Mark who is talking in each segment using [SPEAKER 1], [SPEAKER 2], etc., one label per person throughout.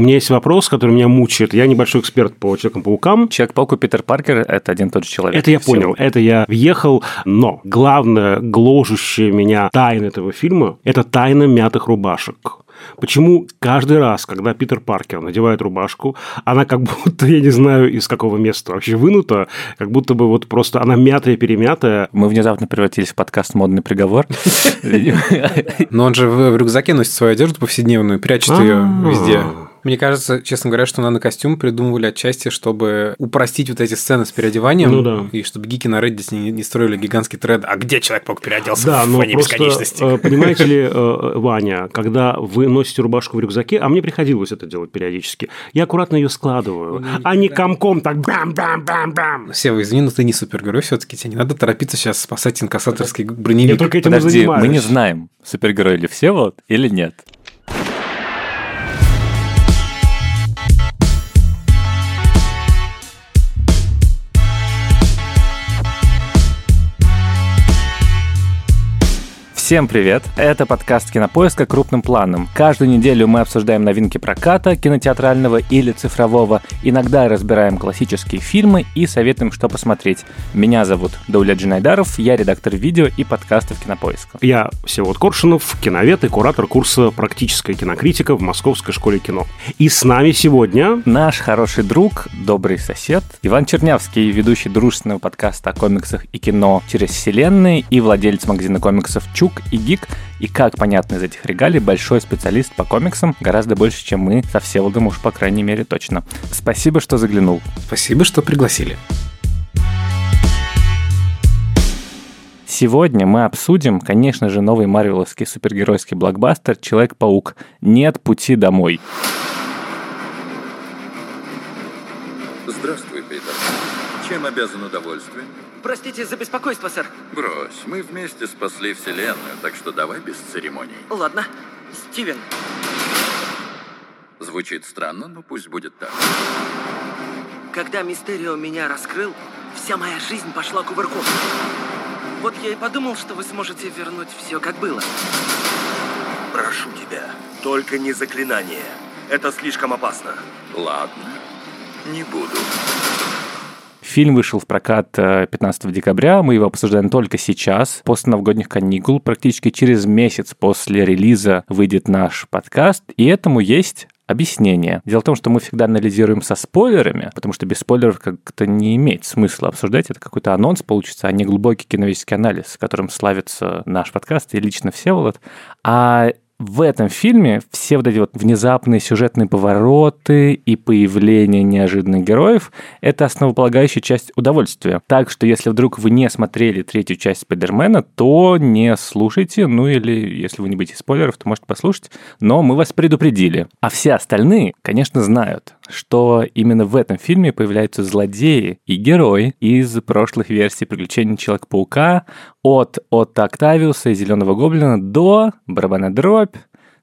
[SPEAKER 1] У меня есть вопрос, который меня мучает. Я небольшой эксперт по Человекам-паукам.
[SPEAKER 2] Человек-паук и Питер Паркер – это один и тот же человек.
[SPEAKER 1] Это я понял, это я въехал, но главное, гложущее меня тайна этого фильма – это тайна мятых рубашек. Почему каждый раз, когда Питер Паркер надевает рубашку, она как будто, я не знаю, из какого места вообще вынута, как будто бы вот просто она мятая-перемятая.
[SPEAKER 2] Мы внезапно превратились в подкаст «Модный приговор».
[SPEAKER 3] Но он же в рюкзаке носит свою одежду повседневную, прячет ее везде. Мне кажется, честно говоря, что нано-костюм придумывали отчасти, чтобы упростить вот эти сцены с переодеванием,
[SPEAKER 1] Ну да.
[SPEAKER 3] и чтобы гики на Reddit не, не строили гигантский тред. А где Человек-паук переоделся
[SPEAKER 1] Да,
[SPEAKER 3] в
[SPEAKER 1] но
[SPEAKER 3] «Войне
[SPEAKER 1] просто,
[SPEAKER 3] бесконечности»?
[SPEAKER 1] э, понимаете ли, э, Ваня, когда вы носите рубашку в рюкзаке, а мне приходилось это делать периодически, я аккуратно ее складываю, а не комком так бам-бам-бам-бам.
[SPEAKER 3] Сева, извини, но ты не супергерой все-таки. Тебе не надо торопиться сейчас спасать инкассаторский броневик.
[SPEAKER 1] Я только этим
[SPEAKER 2] Подожди, мы не знаем, супергерой ли Всеволод или нет. Всем привет! Это подкаст «Кинопоиска. Крупным планом». Каждую неделю мы обсуждаем новинки проката, кинотеатрального или цифрового, иногда разбираем классические фильмы и советуем, что посмотреть. Меня зовут Дауля Джинайдаров, я редактор видео и подкастов «Кинопоиска».
[SPEAKER 1] Я Всеволод Коршунов, киновед и куратор курса «Практическая кинокритика» в Московской школе кино. И с нами сегодня...
[SPEAKER 2] Наш хороший друг, добрый сосед, Иван Чернявский, ведущий дружественного подкаста о комиксах и кино через вселенные и владелец магазина комиксов «Чук» и «Гик», и, как понятно из этих регалий, большой специалист по комиксам, гораздо больше, чем мы со Всеволодом, уж по крайней мере точно. Спасибо, что заглянул.
[SPEAKER 3] Спасибо, что пригласили.
[SPEAKER 2] Сегодня мы обсудим, конечно же, новый марвеловский супергеройский блокбастер «Человек-паук. Нет пути домой».
[SPEAKER 4] Здравствуй, Питер. Чем обязан удовольствием?
[SPEAKER 5] Простите за беспокойство, сэр.
[SPEAKER 4] Брось, мы вместе спасли Вселенную, так что давай без церемоний.
[SPEAKER 5] Ладно. Стивен,
[SPEAKER 4] Звучит странно, но пусть будет так.
[SPEAKER 5] когда Мистерио меня раскрыл, вся моя жизнь пошла кувырком. Вот я и подумал, что вы сможете вернуть все как было.
[SPEAKER 6] Прошу тебя, только не заклинание. Это слишком опасно.
[SPEAKER 4] Ладно, не буду.
[SPEAKER 2] Фильм вышел в прокат э, 15 декабря, мы его обсуждаем только сейчас, после новогодних каникул, практически через месяц после релиза выйдет наш подкаст, и этому есть объяснение. Дело в том, что мы всегда анализируем со спойлерами, потому что без спойлеров как-то не имеет смысла обсуждать. Это какой-то анонс получится, а не глубокий киновический анализ, которым славится наш подкаст и лично Всеволод. А в этом фильме все вот эти вот внезапные сюжетные повороты и появление неожиданных героев – это основополагающая часть удовольствия. Так что если вдруг вы не смотрели третью часть Спайдермена, то не слушайте, ну или если вы не боитесь спойлеров, то можете послушать, но мы вас предупредили. А все остальные, конечно, знают, что именно в этом фильме появляются злодеи и герои из прошлых версий «Приключений Человека-паука», от Отто Октавиуса и Зеленого Гоблина до Барабана Дробь,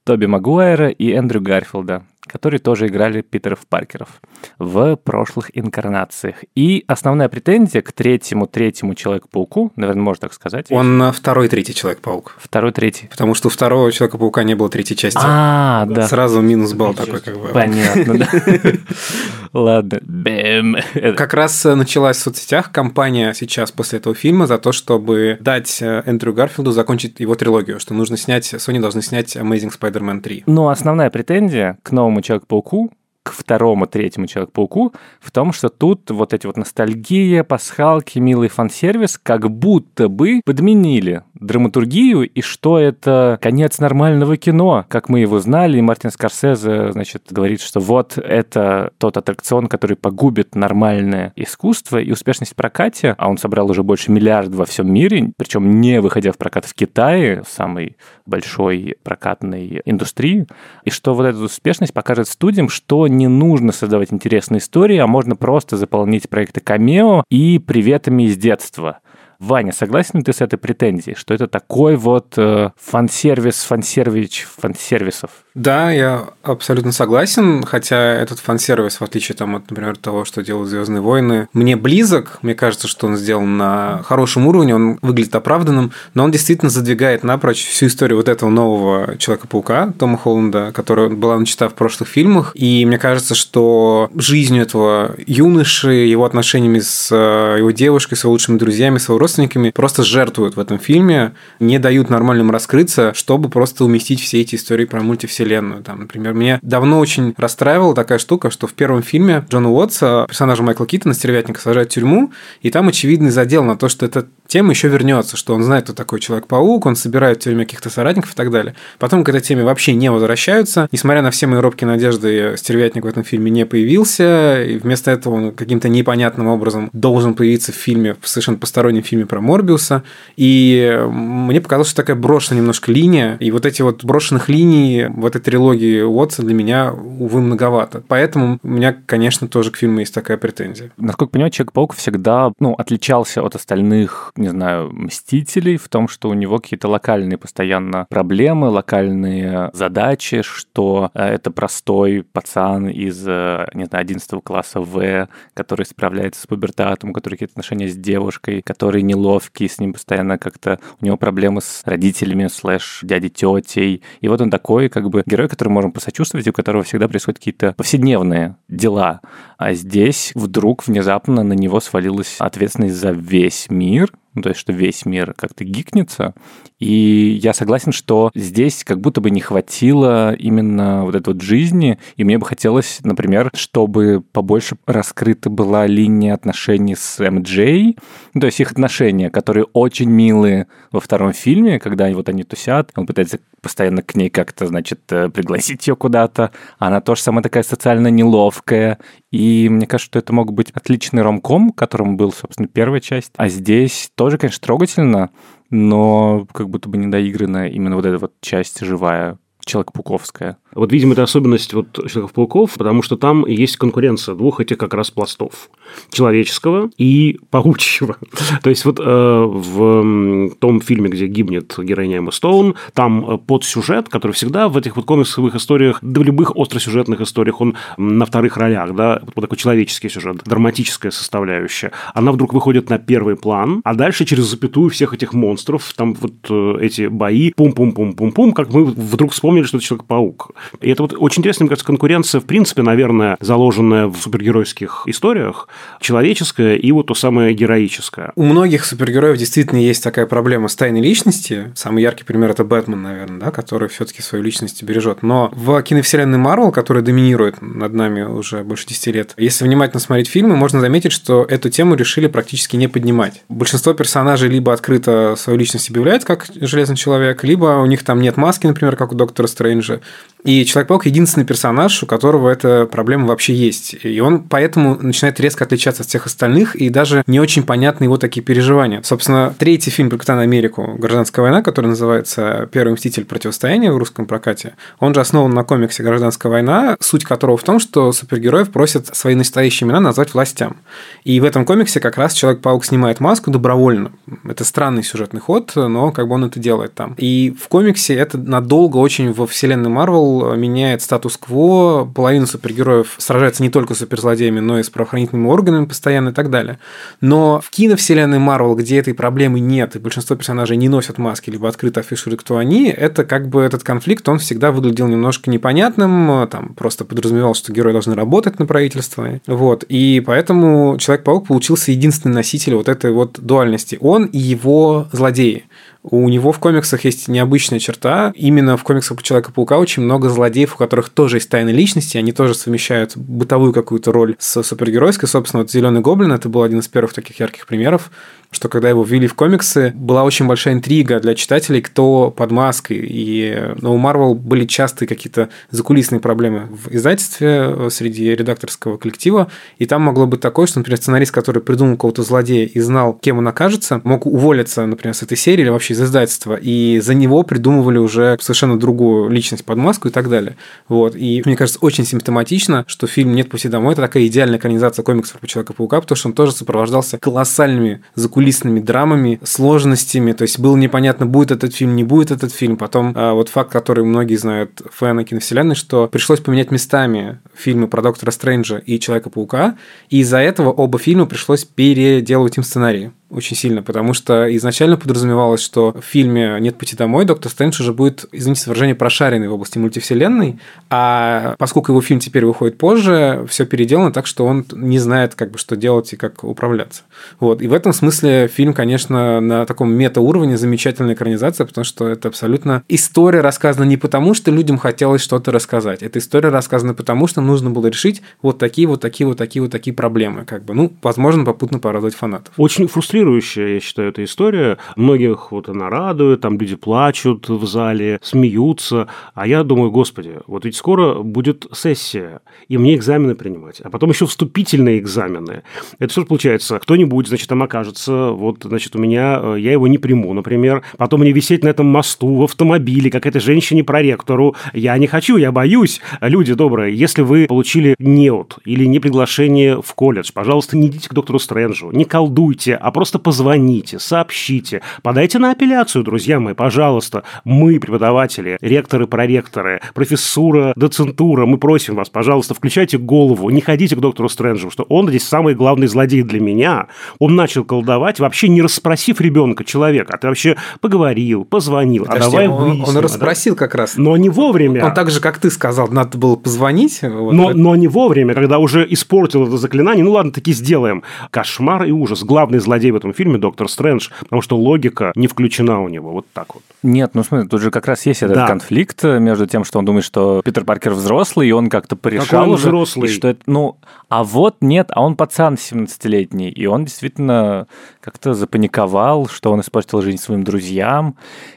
[SPEAKER 2] Тоби Магуайра и Эндрю Гарфилда, которые тоже играли Питеров Паркеров в прошлых инкарнациях. И основная претензия к третьему, третьему Человеку-пауку, наверное, можно так сказать.
[SPEAKER 3] Он на второй, третий Человек-паук.
[SPEAKER 2] Второй, третий.
[SPEAKER 3] Потому что у второго Человека-паука не было третьей части.
[SPEAKER 2] А, да.
[SPEAKER 3] Сразу минус балл такой, как бы.
[SPEAKER 2] Понятно, да. Ладно. Бэм.
[SPEAKER 3] Как раз э, началась в соцсетях кампания сейчас после этого фильма за то, чтобы дать э, Эндрю Гарфилду закончить его трилогию, что нужно снять, Sony должны снять Amazing Spider-Man 3.
[SPEAKER 2] Но основная претензия к новому Человеку-пауку к второму, третьему Человеку-пауку в том, что тут вот эти вот ностальгия, пасхалки, милый фан-сервис как будто бы подменили драматургию и что это конец нормального кино, как мы его знали, и Мартин Скорсезе, значит, говорит, что вот это тот аттракцион, который погубит нормальное искусство и успешность в прокате, а он собрал уже больше миллиарда во всем мире, причем не выходя в прокат в Китае, самой большой прокатной индустрии, и что вот эта успешность покажет студиям, что не нужно создавать интересные истории, а можно просто заполнить проекты камео и приветами из детства Ваня, согласен ли ты с этой претензией, что это такой вот э, фан-сервис, фан-сервич фан-сервисов?
[SPEAKER 3] Да, я абсолютно согласен, хотя этот фан-сервис, в отличие там, от, например, того, что делают Звездные войны, мне близок. Мне кажется, что он сделан на хорошем уровне, он выглядит оправданным, но он действительно задвигает напрочь всю историю вот этого нового Человека-паука Тома Холланда, которая была начата в прошлых фильмах. И мне кажется, что жизнью этого юноши, его отношениями с э, его девушкой, с его лучшими друзьями, с его родственниками просто жертвуют в этом фильме, не дают нормальным раскрыться, чтобы просто уместить все эти истории про мультивселенную. Там, например, меня давно очень расстраивала такая штука, что в первом фильме Джона Уотса, персонажа Майкла Китона, стервятника, сажают в тюрьму, и там очевидный задел на то, что эта тема еще вернется, что он знает, кто такой Человек-паук, он собирает в тюрьме каких-то соратников и так далее. Потом к этой теме вообще не возвращаются. Несмотря на все мои робкие надежды, стервятник в этом фильме не появился, и вместо этого он каким-то непонятным образом должен появиться в фильме, в совершенно постороннем фильме про Морбиуса. И мне показалось, что такая брошенная немножко линия, и вот эти вот брошенных линий в этой трилогии Уотса для меня, увы, многовато. Поэтому у меня, конечно, тоже к фильму есть такая претензия.
[SPEAKER 2] Насколько понимаю, Человек-паук всегда ну, отличался от остальных, не знаю, Мстителей в том, что у него какие-то локальные постоянно проблемы, локальные задачи, что э, это простой пацан из, э, не знаю, 11 класса В, который справляется с пубертатом, у которого какие-то отношения с девушкой, который неловкий, с ним постоянно как-то у него проблемы с родителями, слэш дядей, тетей. И вот он такой, как бы, герой, который можем посочувствовать, у которого всегда происходят какие-то повседневные дела. А здесь вдруг внезапно на него свалилась ответственность за весь мир, ну, то есть, что весь мир как-то гикнется. И я согласен, что здесь как будто бы не хватило именно вот этой вот жизни, и мне бы хотелось, например, чтобы побольше раскрыта была линия отношений с МД, ну, то есть их отношения, которые очень милые во втором фильме, когда вот они тусят, он пытается постоянно к ней как-то, значит, э, пригласить ее куда-то, она тоже сама такая социально неловкая, и мне кажется, что это мог быть отличный ромком, которым был, собственно, первая часть, а здесь то тоже, конечно, трогательно, но как будто бы не доиграна именно вот эта вот часть живая, человек-пауковская.
[SPEAKER 1] Вот, видимо, это особенность вот Человеков-пауков, потому что там есть конкуренция двух этих как раз пластов. Человеческого и паучьего. То есть, вот э, в том фильме, где гибнет героиня Эмма Стоун, там э, под сюжет, который всегда в этих вот комиксовых историях, да в любых остросюжетных историях, он на вторых ролях, да, вот такой человеческий сюжет, драматическая составляющая. Она вдруг выходит на первый план, а дальше через запятую всех этих монстров, там вот э, эти бои, пум-пум-пум-пум-пум, как мы вдруг вспомнили, что это Человек-паук. И это вот очень интересно, мне кажется, конкуренция, в принципе, наверное, заложенная в супергеройских историях, человеческая и вот то самое героическое.
[SPEAKER 3] У многих супергероев действительно есть такая проблема с тайной личности. Самый яркий пример – это Бэтмен, наверное, да, который все таки свою личность бережет. Но в киновселенной Марвел, которая доминирует над нами уже больше 10 лет, если внимательно смотреть фильмы, можно заметить, что эту тему решили практически не поднимать. Большинство персонажей либо открыто свою личность объявляют как Железный Человек, либо у них там нет маски, например, как у Доктора Стрэнджа. И Человек-паук единственный персонаж, у которого эта проблема вообще есть. И он поэтому начинает резко отличаться от всех остальных, и даже не очень понятны его такие переживания. Собственно, третий фильм про Капитана Америку «Гражданская война», который называется «Первый мститель. Противостояние» в русском прокате, он же основан на комиксе «Гражданская война», суть которого в том, что супергероев просят свои настоящие имена назвать властям. И в этом комиксе как раз Человек-паук снимает маску добровольно. Это странный сюжетный ход, но как бы он это делает там. И в комиксе это надолго очень во вселенной Марвел меняет статус-кво, половина супергероев сражается не только с суперзлодеями, но и с правоохранительными органами постоянно и так далее. Но в киновселенной Марвел, где этой проблемы нет, и большинство персонажей не носят маски, либо открыто афишируют, кто они, это как бы этот конфликт, он всегда выглядел немножко непонятным, там просто подразумевал, что герои должны работать на правительство. Вот. И поэтому Человек-паук получился единственный носитель вот этой вот дуальности. Он и его злодеи. У него в комиксах есть необычная черта. Именно в комиксах Человека-паука очень много злодеев, у которых тоже есть тайны личности, они тоже совмещают бытовую какую-то роль с супергеройской. Собственно, вот Зеленый гоблин это был один из первых таких ярких примеров что когда его ввели в комиксы, была очень большая интрига для читателей, кто под маской. И ну, у Марвел были частые какие-то закулисные проблемы в издательстве э, среди редакторского коллектива. И там могло быть такое, что, например, сценарист, который придумал какого-то злодея и знал, кем он окажется, мог уволиться, например, с этой серии или вообще из издательства, и за него придумывали уже совершенно другую личность под маску и так далее. Вот. И мне кажется, очень симптоматично, что фильм «Нет пути домой» – это такая идеальная экранизация комиксов про Человека-паука, потому что он тоже сопровождался колоссальными закулисными драмами, сложностями, то есть было непонятно, будет этот фильм, не будет этот фильм. Потом а, вот факт, который многие знают фэны киновселенной, что пришлось поменять местами фильмы про Доктора Стрэнджа и Человека-паука, и из-за этого оба фильма пришлось переделывать им сценарии очень сильно, потому что изначально подразумевалось, что в фильме «Нет пути домой» доктор Стрэндж уже будет, извините за выражение, прошаренный в области мультивселенной, а поскольку его фильм теперь выходит позже, все переделано так, что он не знает, как бы, что делать и как управляться. Вот. И в этом смысле фильм, конечно, на таком мета-уровне замечательная экранизация, потому что это абсолютно история рассказана не потому, что людям хотелось что-то рассказать. Эта история рассказана потому, что нужно было решить вот такие, вот такие, вот такие, вот такие проблемы. Как бы. Ну, возможно, попутно порадовать фанатов.
[SPEAKER 1] Очень фрустрирует фрустрирующая, я считаю, эта история. Многих вот она радует, там люди плачут в зале, смеются. А я думаю, господи, вот ведь скоро будет сессия, и мне экзамены принимать. А потом еще вступительные экзамены. Это что получается? Кто-нибудь, значит, там окажется, вот, значит, у меня, э, я его не приму, например. Потом мне висеть на этом мосту в автомобиле, как этой женщине-проректору. Я не хочу, я боюсь. Люди добрые, если вы получили неот или не приглашение в колледж, пожалуйста, не идите к доктору Стрэнджу, не колдуйте, а просто Просто позвоните, сообщите, подайте на апелляцию, друзья мои, пожалуйста. Мы, преподаватели, ректоры, проректоры, профессура, доцентура, мы просим вас, пожалуйста, включайте голову, не ходите к доктору Стрэнджу, что он здесь самый главный злодей для меня. Он начал колдовать, вообще не расспросив ребенка, человека, а ты вообще поговорил, позвонил,
[SPEAKER 3] Подожди,
[SPEAKER 1] а давай
[SPEAKER 3] он,
[SPEAKER 1] выясним,
[SPEAKER 3] он
[SPEAKER 1] а
[SPEAKER 3] расспросил как раз.
[SPEAKER 1] Но не вовремя.
[SPEAKER 3] Он так же, как ты сказал, надо было позвонить. Вот
[SPEAKER 1] но,
[SPEAKER 3] это-
[SPEAKER 1] но не вовремя, когда уже испортил это заклинание. Ну ладно, таки сделаем. Кошмар и ужас. Главный злодей этом фильме доктор Стрэндж, потому что логика не включена у него. Вот так вот.
[SPEAKER 2] Нет, ну смотри, тут же как раз есть этот
[SPEAKER 1] Да.
[SPEAKER 2] конфликт э, между тем, что он думает, что Питер Паркер взрослый, и он как-то порешал
[SPEAKER 1] он
[SPEAKER 2] уже,
[SPEAKER 1] взрослый?
[SPEAKER 2] и что это, ну, а вот нет, а он пацан 17-летний, и он действительно как-то запаниковал, что он испортил жизнь своим друзьям.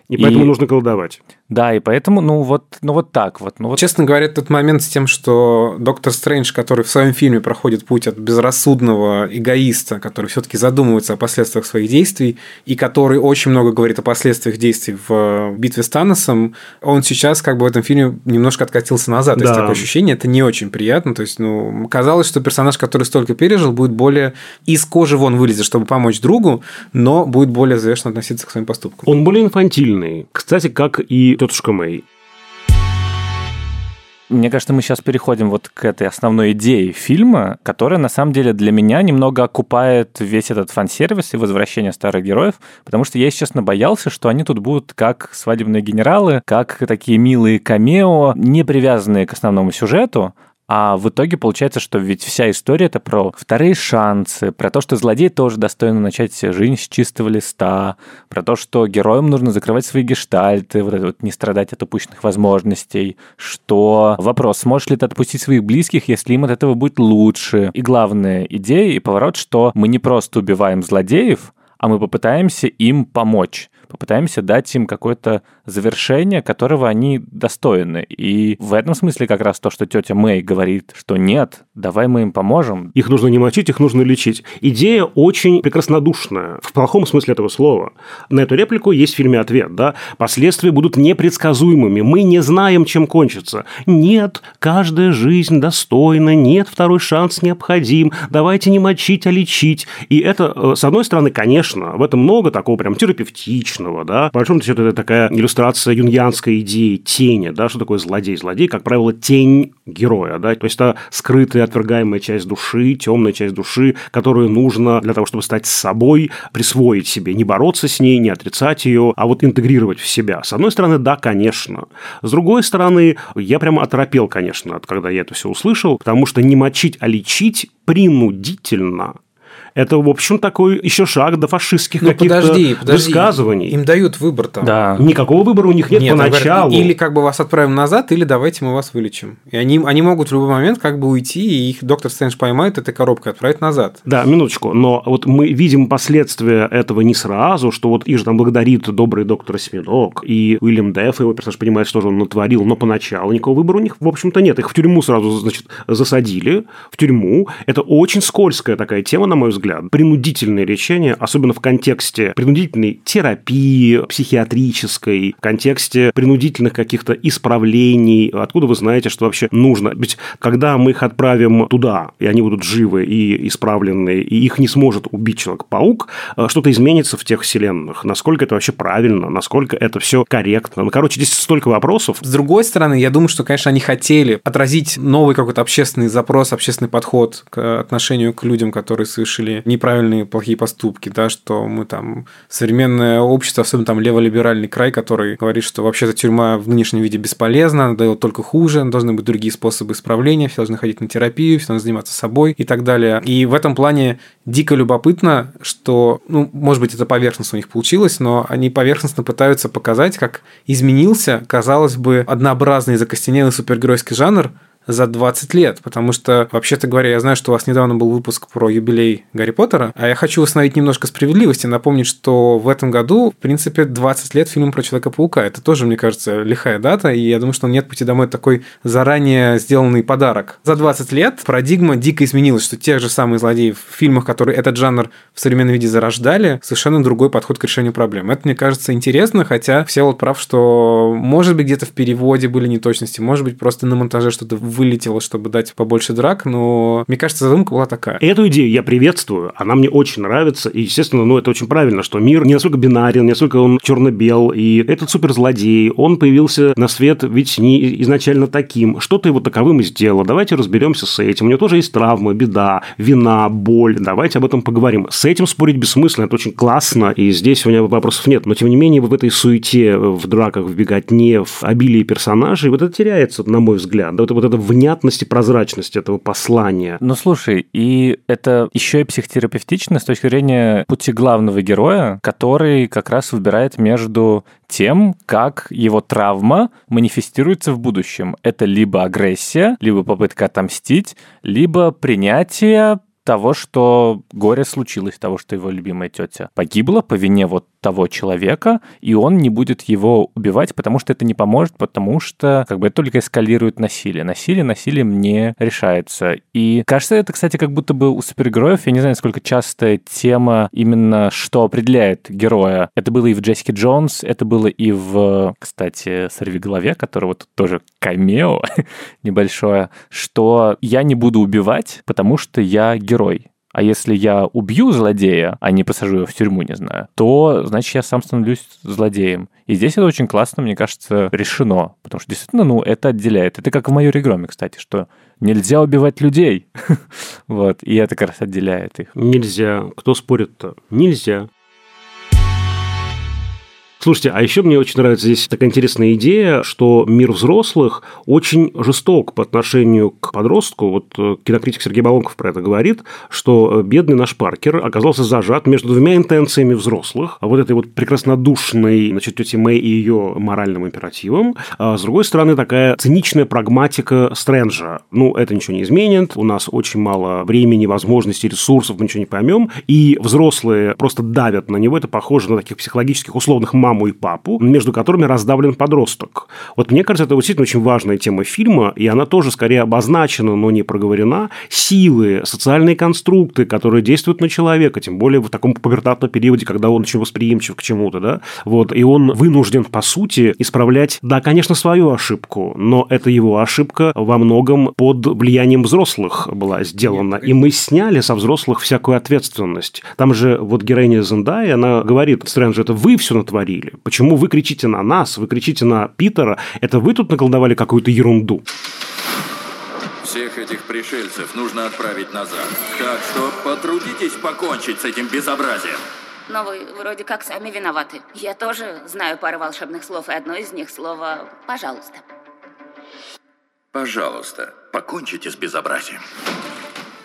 [SPEAKER 1] И, поэтому нужно колдовать.
[SPEAKER 2] Да, и поэтому, ну вот, ну вот так вот. Ну вот
[SPEAKER 3] Честно говоря, тот момент с тем, что доктор Стрэндж, который в своем фильме проходит путь от безрассудного эгоиста, который все-таки задумывается о последствиях своих действий, и который очень много говорит о последствиях действий в битве с Таносом, он сейчас как бы в этом фильме немножко откатился назад. То есть
[SPEAKER 1] Да.
[SPEAKER 3] такое ощущение, это не очень приятно. То есть, ну, казалось, что персонаж, который столько пережил, будет более из кожи вон вылезет, чтобы помочь другу, но будет более взвешенно относиться к своим поступкам.
[SPEAKER 1] Он более инфантильный. Кстати, как и тетушка Мэй.
[SPEAKER 2] Мне кажется, мы сейчас переходим вот к этой основной идее фильма, которая на самом деле для меня немного окупает весь этот фан-сервис и возвращение старых героев, потому что я, если честно, боялся, что они тут будут как свадебные генералы, как такие милые камео, не привязанные к основному сюжету, а в итоге получается, что ведь вся история это про вторые шансы, про то, что злодей тоже достойно начать жизнь с чистого листа, про то, что героям нужно закрывать свои гештальты, вот это вот не страдать от упущенных возможностей, что? Вопрос, сможешь ли ты отпустить своих близких, если им от этого будет лучше. И главная идея и поворот, что мы не просто убиваем злодеев, а мы попытаемся им помочь попытаемся дать им какое-то завершение, которого они достойны. И в этом смысле как раз то, что тетя Мэй говорит, что нет, давай мы им поможем.
[SPEAKER 1] Их нужно не мочить, их нужно лечить. Идея очень прекраснодушная, в плохом смысле этого слова. На эту реплику есть в фильме ответ, да? Последствия будут непредсказуемыми, мы не знаем, чем кончится. Нет, каждая жизнь достойна, нет, второй шанс необходим, давайте не мочить, а лечить. И это, э, с одной стороны, конечно, в этом много такого прям терапевтичного, да? По большому счету, это такая иллюстрация юнгианской идеи тени, да? Что такое злодей? Злодей, как правило, тень героя, да? То есть, это скрытая, отвергаемая часть души, темная часть души, которую нужно для того, чтобы стать собой, присвоить себе, не бороться с ней, не отрицать ее, а вот интегрировать в себя. С одной стороны, да, конечно. С другой стороны, я прямо оторопел, конечно, когда я это все услышал, потому что не мочить, а лечить принудительно это, в общем, такой еще шаг до фашистских
[SPEAKER 3] Ну,
[SPEAKER 1] каких-то
[SPEAKER 3] подожди, подожди.
[SPEAKER 1] высказываний.
[SPEAKER 3] Им дают выбор там.
[SPEAKER 2] Да.
[SPEAKER 1] Никакого выбора у них нет,
[SPEAKER 3] Нет, они говорят,
[SPEAKER 1] поначалу.
[SPEAKER 3] или как бы вас отправим назад, или давайте мы вас вылечим. И они, они могут в любой момент как бы уйти, и их доктор Стрэндж поймает этой коробкой и отправит назад.
[SPEAKER 1] Да, минуточку. Но вот мы видим последствия этого не сразу, что вот Иж там благодарит добрый доктор Осьминог, и Уильям Дефф, его персонаж понимает, что же он натворил, но поначалу никакого выбора у них, в общем-то, нет. Их в тюрьму сразу, значит, засадили, в тюрьму. Это очень скользкая такая тема, на мой взгляд, взгляд, принудительные лечения, особенно в контексте принудительной терапии, психиатрической, в контексте принудительных каких-то исправлений, откуда вы знаете, что вообще нужно? Ведь когда мы их отправим туда, и они будут живы и исправлены, и их не сможет убить Человек-паук, э, что-то изменится в тех вселенных. Насколько это вообще правильно, насколько это все корректно. Ну, короче, здесь столько вопросов.
[SPEAKER 3] С другой стороны, я думаю, что, конечно, они хотели отразить новый какой-то общественный запрос, общественный подход к отношению к людям, которые совершили неправильные, плохие поступки, да, что мы там современное общество, особенно там леволиберальный край, который говорит, что вообще-то тюрьма в нынешнем виде бесполезна, она дает только хуже, должны быть другие способы исправления, все должны ходить на терапию, все должны заниматься собой и так далее. И в этом плане дико любопытно, что, ну, может быть, это поверхностно у них получилось, но они поверхностно пытаются показать, как изменился, казалось бы, однообразный закостенелый супергеройский жанр за 20 лет, потому что, вообще-то говоря, я знаю, что у вас недавно был выпуск про юбилей Гарри Поттера, а я хочу восстановить немножко справедливости, напомнить, что в этом году, в принципе, 20 лет фильм про Человека-паука. Это тоже, мне кажется, лихая дата, и я думаю, что «Нет пути домой» такой заранее сделанный подарок. За 20 лет парадигма дико изменилась, что те же самые злодеи в фильмах, которые этот жанр в современном виде зарождали, совершенно другой подход к решению проблем. Это, мне кажется, интересно, хотя все вот прав, что, может быть, где-то в переводе были неточности, может быть, просто на монтаже что-то вылетело, чтобы дать побольше драк, но мне кажется, задумка была такая.
[SPEAKER 1] Эту идею я приветствую, она мне очень нравится, и, естественно, ну, это очень правильно, что мир не настолько бинарен, не настолько он черно-бел, и этот суперзлодей, он появился на свет ведь не изначально таким, что-то его таковым и сделало, давайте разберемся с этим, у него тоже есть травма, беда, вина, боль, давайте об этом поговорим. С этим спорить бессмысленно, это очень классно, и здесь у меня вопросов нет, но, тем не менее, в этой суете, в драках, в беготне, в обилии персонажей, вот это теряется, на мой взгляд, вот, вот это внятность и прозрачность этого послания.
[SPEAKER 2] Ну, слушай, и это еще и психотерапевтично с точки зрения пути главного героя, который как раз выбирает между тем, как его травма манифестируется в будущем. Это либо агрессия, либо попытка отомстить, либо принятие того, что горе случилось, того, что его любимая тетя погибла по вине вот того человека, и он не будет его убивать, потому что это не поможет, потому что как бы это только эскалирует насилие. Насилие насилием не решается. И кажется, это, кстати, как будто бы у супергероев, я не знаю, насколько частая тема именно, что определяет героя. Это было и в Джессике Джонс, это было и в, кстати, Сорвиголове, которого тут тоже камео небольшое, что я не буду убивать, потому что я герой. А если я убью злодея, а не посажу его в тюрьму, не знаю, то, значит, я сам становлюсь злодеем. И здесь это очень классно, мне кажется, решено. Потому что действительно, ну, это отделяет. Это как в майоре Громе, кстати, что нельзя убивать людей. вот, и это как раз отделяет их.
[SPEAKER 1] Нельзя. Кто спорит-то? Нельзя. Слушайте, а еще мне очень нравится здесь такая интересная идея, что мир взрослых очень жесток по отношению к подростку. Вот э, кинокритик Сергей Балонков про это говорит, что бедный наш Паркер оказался зажат между двумя интенциями взрослых. А вот этой вот прекраснодушной, значит, тети Мэй и ее моральным императивом. А с другой стороны, такая циничная прагматика Стрэнджа. Ну, это ничего не изменит, у нас очень мало времени, возможностей, ресурсов, мы ничего не поймем. И взрослые просто давят на него. Это похоже на таких психологических условных мам маму и папу, между которыми раздавлен подросток. Вот мне кажется, это действительно очень важная тема фильма, и она тоже скорее обозначена, но не проговорена. Силы, социальные конструкты, которые действуют на человека, тем более в таком пубертатном периоде, когда он очень восприимчив к чему-то, да, вот, и он вынужден, по сути, исправлять, да, конечно, свою ошибку, но это его ошибка во многом под влиянием взрослых была сделана, и мы сняли со взрослых всякую ответственность. Там же вот героиня Зендай, она говорит, Стрэндж, это вы все натворили, натворили? Почему вы кричите на нас, вы кричите на Питера? Это вы тут наколдовали какую-то ерунду?
[SPEAKER 4] Всех этих пришельцев нужно отправить назад. Так что потрудитесь покончить с этим безобразием.
[SPEAKER 7] Но вы вроде как сами виноваты. Я тоже знаю пару волшебных слов, и одно из них слово «пожалуйста».
[SPEAKER 4] Пожалуйста, покончите с безобразием.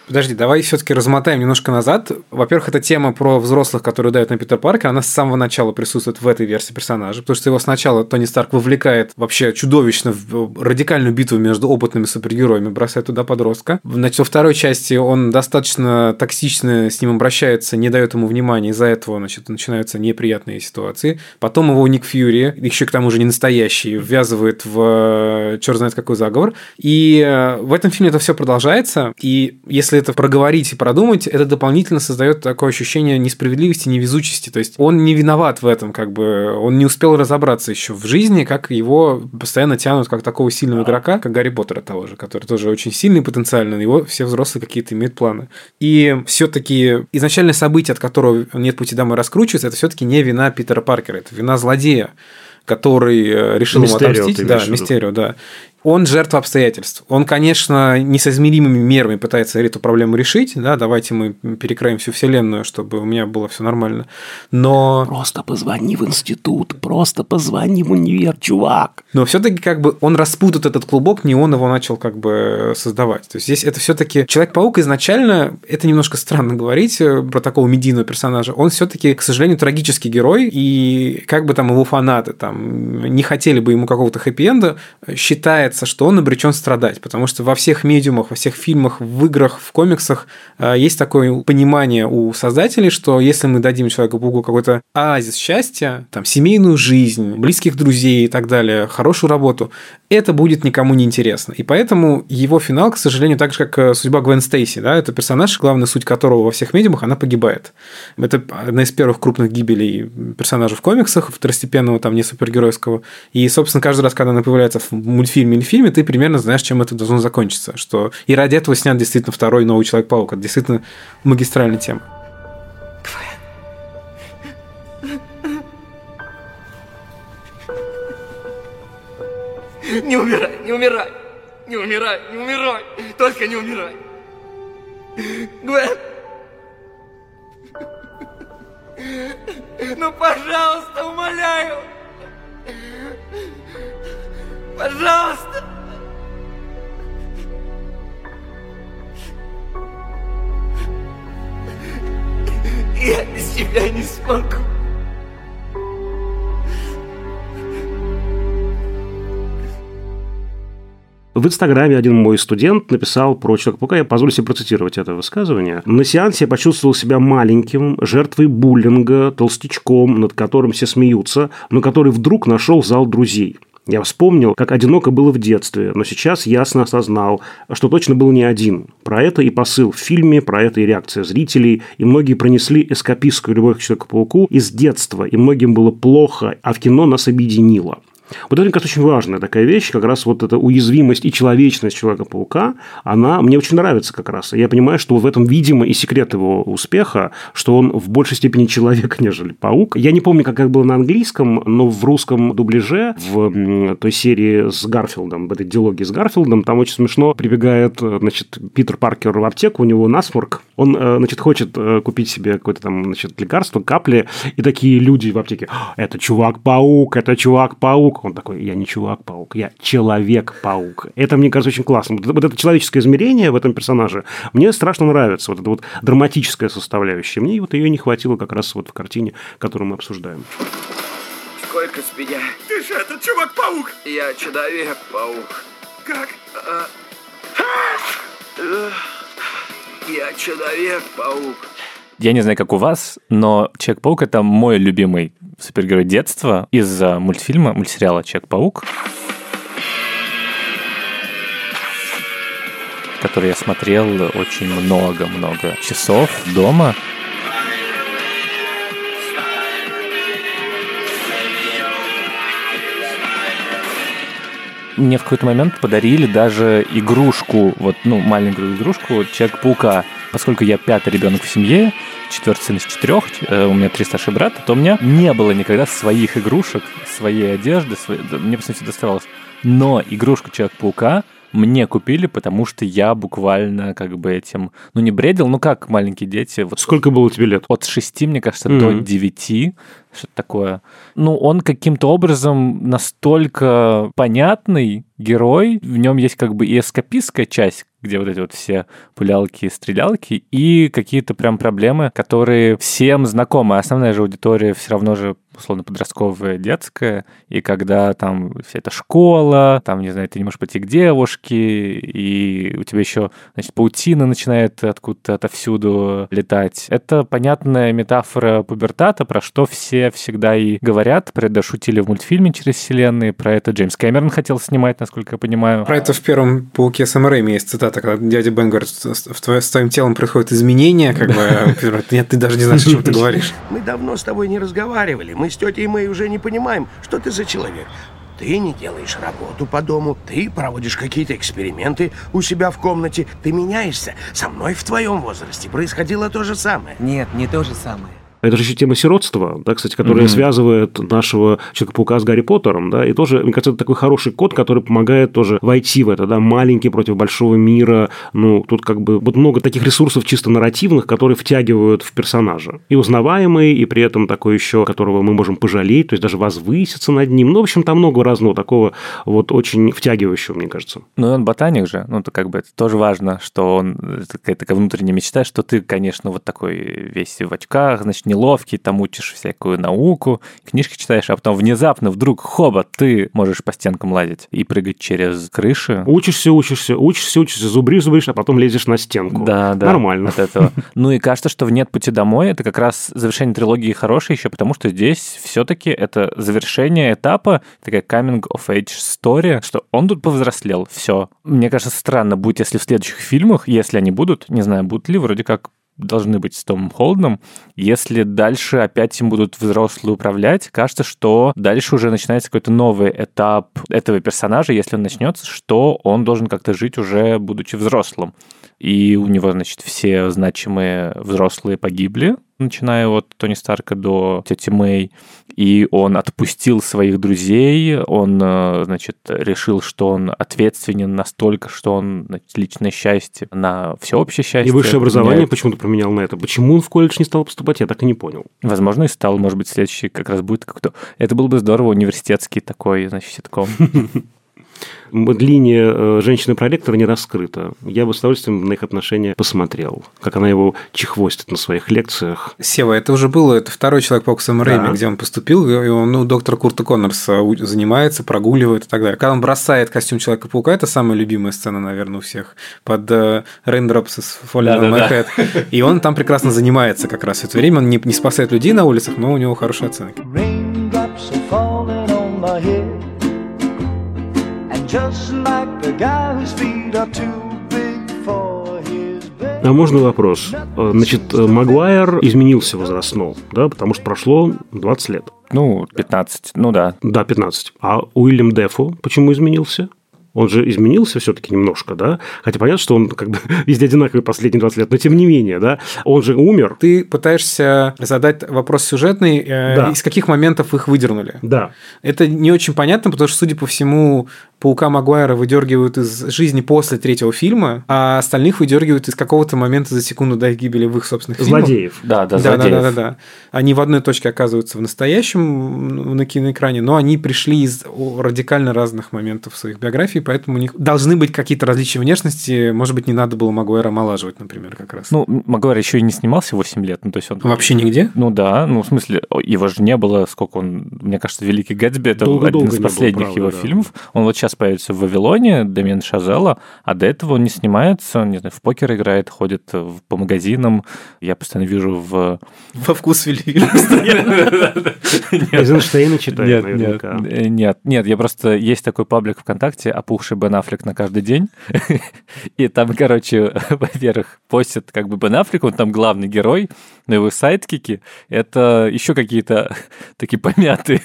[SPEAKER 3] Подожди, давай все-таки размотаем немножко назад. Во-первых, эта тема про взрослых, которые дают на Питер Паркера, она с самого начала присутствует в этой версии персонажа, потому что его сначала Тони Старк вовлекает вообще чудовищно в радикальную битву между опытными супергероями, бросает туда подростка. Значит, во второй части он достаточно токсично с ним обращается, не дает ему внимания, из-за этого значит, начинаются неприятные ситуации. Потом его Ник Фьюри, еще к тому же не настоящий, ввязывает в черт знает какой заговор. И э, в этом фильме это все продолжается. И если если это проговорить и продумать, это дополнительно создает такое ощущение несправедливости, невезучести. То есть он не виноват в этом, как бы он не успел разобраться еще в жизни, как его постоянно тянут как такого сильного игрока, как Гарри Поттера того же, который тоже очень сильный потенциально, его все взрослые какие-то имеют планы. И все-таки изначальное событие, от которого нет пути домой раскручивается, это все-таки не вина Питера Паркера, это вина злодея который э, решил
[SPEAKER 1] Мистерио,
[SPEAKER 3] ему отомстить. Да. Мистерио, да. Он жертва обстоятельств. Он, конечно, несоизмеримыми мерами пытается эту проблему решить. Да, давайте мы перекроем всю вселенную, чтобы у меня было все нормально. Но,
[SPEAKER 1] Просто позвони в институт, просто позвони в универ, чувак.
[SPEAKER 3] но все-таки как бы он распутает этот клубок, не он его начал как бы создавать. То есть здесь это все-таки Человек-паук изначально, это немножко странно говорить э, про такого медийного персонажа, он все-таки, к сожалению, трагический герой, и как бы там его фанаты там не хотели бы ему какого-то хэппи-энда, считается, что он обречен страдать, потому что во всех медиумах, во всех фильмах, в играх, в комиксах э, есть такое понимание у создателей, что если мы дадим Человеку-пауку какой-то оазис счастья, там, семейную жизнь, близких друзей и так далее, хорошую работу, это будет никому не интересно. И поэтому его финал, к сожалению, так же, как э, судьба Гвен Стейси, да, это персонаж, главная суть которого во всех медиумах, она погибает. Это одна из первых крупных гибелей персонажа в комиксах, второстепенного, там, не супергеройского. И, собственно, каждый раз, когда она появляется в мультфильме или фильме, ты примерно знаешь, чем это должно закончиться. Что... И ради этого снят действительно второй новый Человек-паук. Это действительно магистральная тема.
[SPEAKER 5] Не умирай, не умирай. Не умирай, не умирай. Только не умирай. Гвен. Ну, пожалуйста,
[SPEAKER 1] В Инстаграме один мой студент написал про Человека-паука, я позволю себе процитировать это высказывание. «На сеансе я почувствовал себя маленьким, жертвой буллинга, толстячком, над которым все смеются, но который вдруг нашел зал друзей. Я вспомнил, как одиноко было в детстве, но сейчас ясно осознал, что точно был не один. Про это и посыл в фильме, про это и реакция зрителей, и многие пронесли эскапистскую любовь к Человеку-пауку из детства, и многим было плохо, а в кино нас объединило. Вот это, мне кажется, очень важная такая вещь, как раз вот эта уязвимость и человечность Человека-паука, она мне очень нравится как раз. Я понимаю, что в этом, видимо, и секрет его успеха, что он в большей степени человек, нежели паук. Я не помню, как это было на английском, но в русском дубляже, в той серии с Гарфилдом, в этой диалоге с Гарфилдом, там очень смешно прибегает, значит, Питер Паркер в аптеку, у него насморк, он, э, значит, хочет э, купить себе какое-то там, значит, лекарство, капли, и такие люди в аптеке, «А, это чувак-паук, это чувак-паук. Он такой, я не чувак-паук, я человек-паук. Это, мне кажется, очень классно. Вот это- вот это человеческое измерение в этом персонаже мне страшно нравится, вот эта вот драматическая составляющая. Мне вот ее не хватило как раз вот в картине, которую мы обсуждаем.
[SPEAKER 5] Сколько с меня?
[SPEAKER 6] Ты же этот чувак-паук!
[SPEAKER 5] Я человек-паук.
[SPEAKER 6] Как?
[SPEAKER 5] Я человек-паук.
[SPEAKER 2] Я не знаю, как у вас, но Человек-паук — это мой любимый супергерой детства из-за мультфильма, мультсериала Человек-паук, который я смотрел очень много-много часов дома. Мне в какой-то момент подарили даже игрушку, вот, ну, маленькую игрушку Человек-паука. Поскольку я пятый ребенок в семье, четвертый сын из четырех, э, у меня три старших брата, то у меня не было никогда своих игрушек, своей одежды, своей... мне, по сути, доставалось. Но игрушку Человек-паука мне купили, потому что я буквально как бы этим, ну, не бредил, ну, как маленькие дети. Вот
[SPEAKER 1] Сколько было тебе лет?
[SPEAKER 2] от 6, мне кажется,
[SPEAKER 1] Мгм.
[SPEAKER 2] до 9, что-то такое. Ну, он каким-то образом настолько понятный герой, в нем есть как бы и эскапистская часть, где вот эти вот все пулялки, стрелялки, и какие-то прям проблемы, которые всем знакомы. А Основная же аудитория все равно же условно подростковая, детская, и когда там вся эта школа, там, не знаю, ты не можешь пойти к девушке, и у тебя еще, значит, паутина начинает откуда-то отовсюду летать. Это понятная метафора пубертата, про что все всегда и говорят, про это шутили в мультфильме через вселенные, про это Джеймс Кэмерон хотел снимать, насколько я понимаю.
[SPEAKER 3] Про это в первом «Пауке с Рэйми» есть цитата, когда дядя Бен говорит, в твое, с твоим телом происходят изменения, как бы, а нет, ты даже не знаешь, о чем ты говоришь.
[SPEAKER 8] Мы давно с тобой не разговаривали, мы с тетей Мэй уже не понимаем, что ты за человек. Ты не делаешь работу по дому, ты проводишь какие-то эксперименты у себя в комнате, ты меняешься. Со мной в твоем возрасте происходило то же самое.
[SPEAKER 5] Нет, не то же самое.
[SPEAKER 1] Это же еще тема сиротства, да, кстати, которая mm-hmm. связывает нашего Человека-паука с Гарри Поттером, да, и тоже, мне кажется, это такой хороший код, который помогает тоже войти в это, да, маленький против большого мира, ну, тут как бы вот много таких ресурсов чисто нарративных, которые втягивают в персонажа. И узнаваемый, и при этом такой еще, которого мы можем пожалеть, то есть даже возвыситься над ним. Ну, в общем, там много разного такого вот очень втягивающего, мне кажется.
[SPEAKER 2] Ну, он ботаник же, ну, то как бы это тоже важно, что он, это такая внутренняя мечта, что ты, конечно, вот такой весь в очках, значит, не неловкий, там учишь всякую науку, книжки читаешь, а потом внезапно вдруг, хоба, ты можешь по стенкам лазить и прыгать через крыши.
[SPEAKER 1] Учишься, учишься, учишься, учишься, зубришь, зубришь, а потом лезешь на стенку.
[SPEAKER 2] Да, да.
[SPEAKER 1] Нормально.
[SPEAKER 2] От этого. Ну и кажется, что в «Нет пути домой» это как раз завершение трилогии хорошее еще, потому что здесь все-таки это завершение этапа, такая coming of age story, что он тут повзрослел, все. Мне кажется, странно будет, если в следующих фильмах, если они будут, не знаю, будут ли, вроде как должны быть с Томом Холденом. Если дальше опять им будут взрослые управлять, кажется, что дальше уже начинается какой-то новый этап этого персонажа, если он начнется, что он должен как-то жить уже будучи взрослым. И у него, значит, все значимые взрослые погибли, начиная от Тони Старка до тети Мэй, и он отпустил своих друзей, он, э, значит, решил, что он ответственен настолько, что он значит, личное счастье на всеобщее счастье.
[SPEAKER 1] И высшее образование почему-то променял на это. Почему он в колледж не стал поступать, я так и не понял.
[SPEAKER 2] Возможно, и стал, может быть, следующий как раз будет как-то... Это было бы здорово, университетский такой, значит, ситком.
[SPEAKER 1] линия э, женщины-проректора не раскрыта. Я бы с удовольствием на их отношения посмотрел, как она его чехвостит на своих лекциях.
[SPEAKER 3] Сева, это уже было, это второй человек-паук Сэм Рэйми, да. где он поступил, и он, ну, доктор Курта Коннорса занимается, прогуливает и так далее. Когда он бросает костюм Человека-паука, это самая любимая сцена, наверное, у всех, под uh, Raindrops is Falling my head. И он там прекрасно занимается как раз в это время, он не, не спасает людей на улицах, но у него хорошие оценки. Raindrops
[SPEAKER 1] А можно вопрос? Э, значит, э, Магуайр изменился возрастно, да, потому что прошло 20 лет.
[SPEAKER 2] Ну, 15, ну да.
[SPEAKER 1] Да, 15. А Уильям Дефо почему изменился? Он же изменился все-таки немножко, да? Хотя понятно, что он как бы везде одинаковый последние 20 лет, но тем не менее, да? Он же умер.
[SPEAKER 3] Ты пытаешься задать вопрос сюжетный, э, да. из каких моментов их выдернули.
[SPEAKER 1] Да.
[SPEAKER 3] Это не очень понятно, потому что, судя по всему, Паука Магуайра выдергивают из жизни после третьего фильма, а остальных выдергивают из какого-то момента за секунду до их гибели в их собственных
[SPEAKER 1] злодеев.
[SPEAKER 3] фильмах. Да, да, да, злодеев. Да, да, да, да. Они в одной точке оказываются в настоящем на киноэкране, но они пришли из радикально разных моментов своих биографий, поэтому у них должны быть какие-то различия внешности. Может быть, не надо было Магуайра омолаживать, например, как раз.
[SPEAKER 2] Ну, Магуайр еще и не снимался 8 лет. Ну, то есть он...
[SPEAKER 3] Вообще нигде?
[SPEAKER 2] Ну да, ну в смысле, его же не было, сколько он, мне кажется, Великий Гэтсби, это Долго один из последних был, правда, его да. фильмов. Он вот сейчас появится в Вавилоне, Дамиен Шазела, а до этого он не снимается, он, не знаю, в покер играет, ходит по магазинам. Я постоянно вижу в...
[SPEAKER 3] Во вкус Вильвиль
[SPEAKER 1] Эйзенштейна читает наверняка.
[SPEAKER 2] Нет, нет, я просто... Есть такой паблик ВКонтакте «Опухший Бен Аффлек на каждый день». И там, короче, во-первых, постят как бы Бен Аффлек, он там главный герой, но его сайдкики — это еще какие-то такие помятые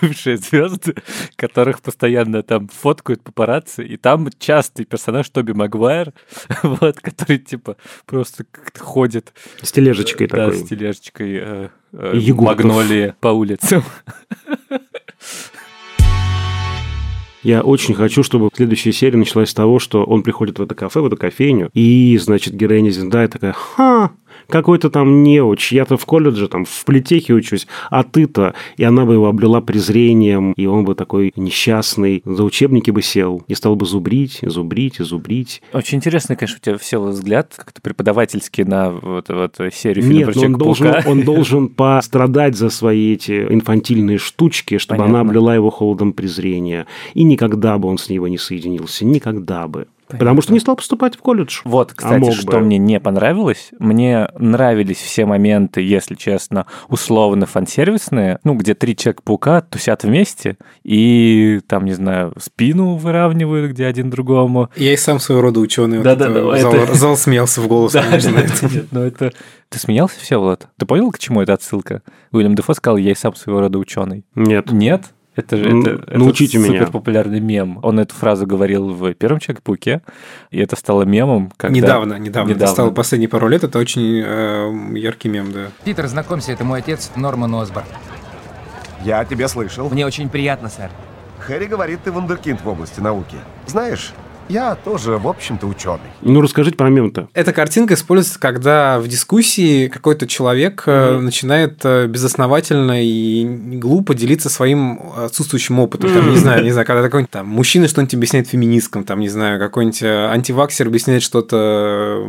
[SPEAKER 2] бывшие звезды, которых постоянно там фоткают папарацци, и там частый персонаж Тоби Магуайр, вот, который типа просто как-то ходит.
[SPEAKER 1] С тележечкой
[SPEAKER 2] да,
[SPEAKER 1] такой.
[SPEAKER 2] с тележечкой э, э, магнолии по улицам.
[SPEAKER 1] Я очень хочу, чтобы следующая серия началась с того, что он приходит в это кафе, в эту кофейню, и, значит, героиня Зиндая такая, ха, какой-то там неуч, я-то в колледже, там, в политехе учусь, а ты-то. И она бы его облила презрением, и он бы такой несчастный, за учебники бы сел и стал бы зубрить, зубрить, зубрить.
[SPEAKER 2] Очень интересный, конечно, у тебя все взгляд как-то преподавательский на вот, вот серию
[SPEAKER 1] фильмов
[SPEAKER 2] Нет,
[SPEAKER 1] он должен, он должен пострадать за свои эти инфантильные штучки, чтобы Понятно. она облила его холодом презрения. И никогда бы он с него не соединился, никогда бы. Понятно. Потому что не стал поступать в колледж.
[SPEAKER 2] Вот, а кстати, а что бы. мне не понравилось, мне нравились все моменты, если честно, условно фансервисные, ну, где три Человека-паука тусят вместе и там, не знаю, спину выравнивают, где один другому.
[SPEAKER 3] Я и сам своего рода ученый.
[SPEAKER 2] Да, да, да.
[SPEAKER 3] Зал, это... зал смеялся в голос, конечно.
[SPEAKER 2] Нет, ну это... Ты смеялся все, Влад? Ты понял, к чему эта отсылка? Уильям Дефо сказал, я и сам своего рода ученый.
[SPEAKER 1] Нет.
[SPEAKER 2] Нет? Это же это,
[SPEAKER 1] Научите
[SPEAKER 2] это
[SPEAKER 1] меня.
[SPEAKER 2] супер популярный мем. Он эту фразу говорил в первом Человеке-пауке, и это стало мемом. Когда...
[SPEAKER 3] Недавно, недавно, недавно. Это стало последние пару лет, это очень э, яркий мем, да.
[SPEAKER 9] Питер, знакомься, это мой отец Норман Осборн.
[SPEAKER 10] Я тебя слышал.
[SPEAKER 9] Мне очень приятно, сэр.
[SPEAKER 10] Хэри говорит, ты вундеркинд в области науки. Знаешь, я тоже, в общем-то, ученый.
[SPEAKER 1] Ну, расскажите про мем-то.
[SPEAKER 3] Эта картинка используется, когда в дискуссии какой-то человек mm-hmm. начинает э, безосновательно и глупо делиться своим отсутствующим опытом. Mm-hmm. Там, не знаю, не знаю, когда какой-нибудь там мужчина что-нибудь объясняет феминисткам, там, не знаю, какой-нибудь э, антиваксер объясняет что-то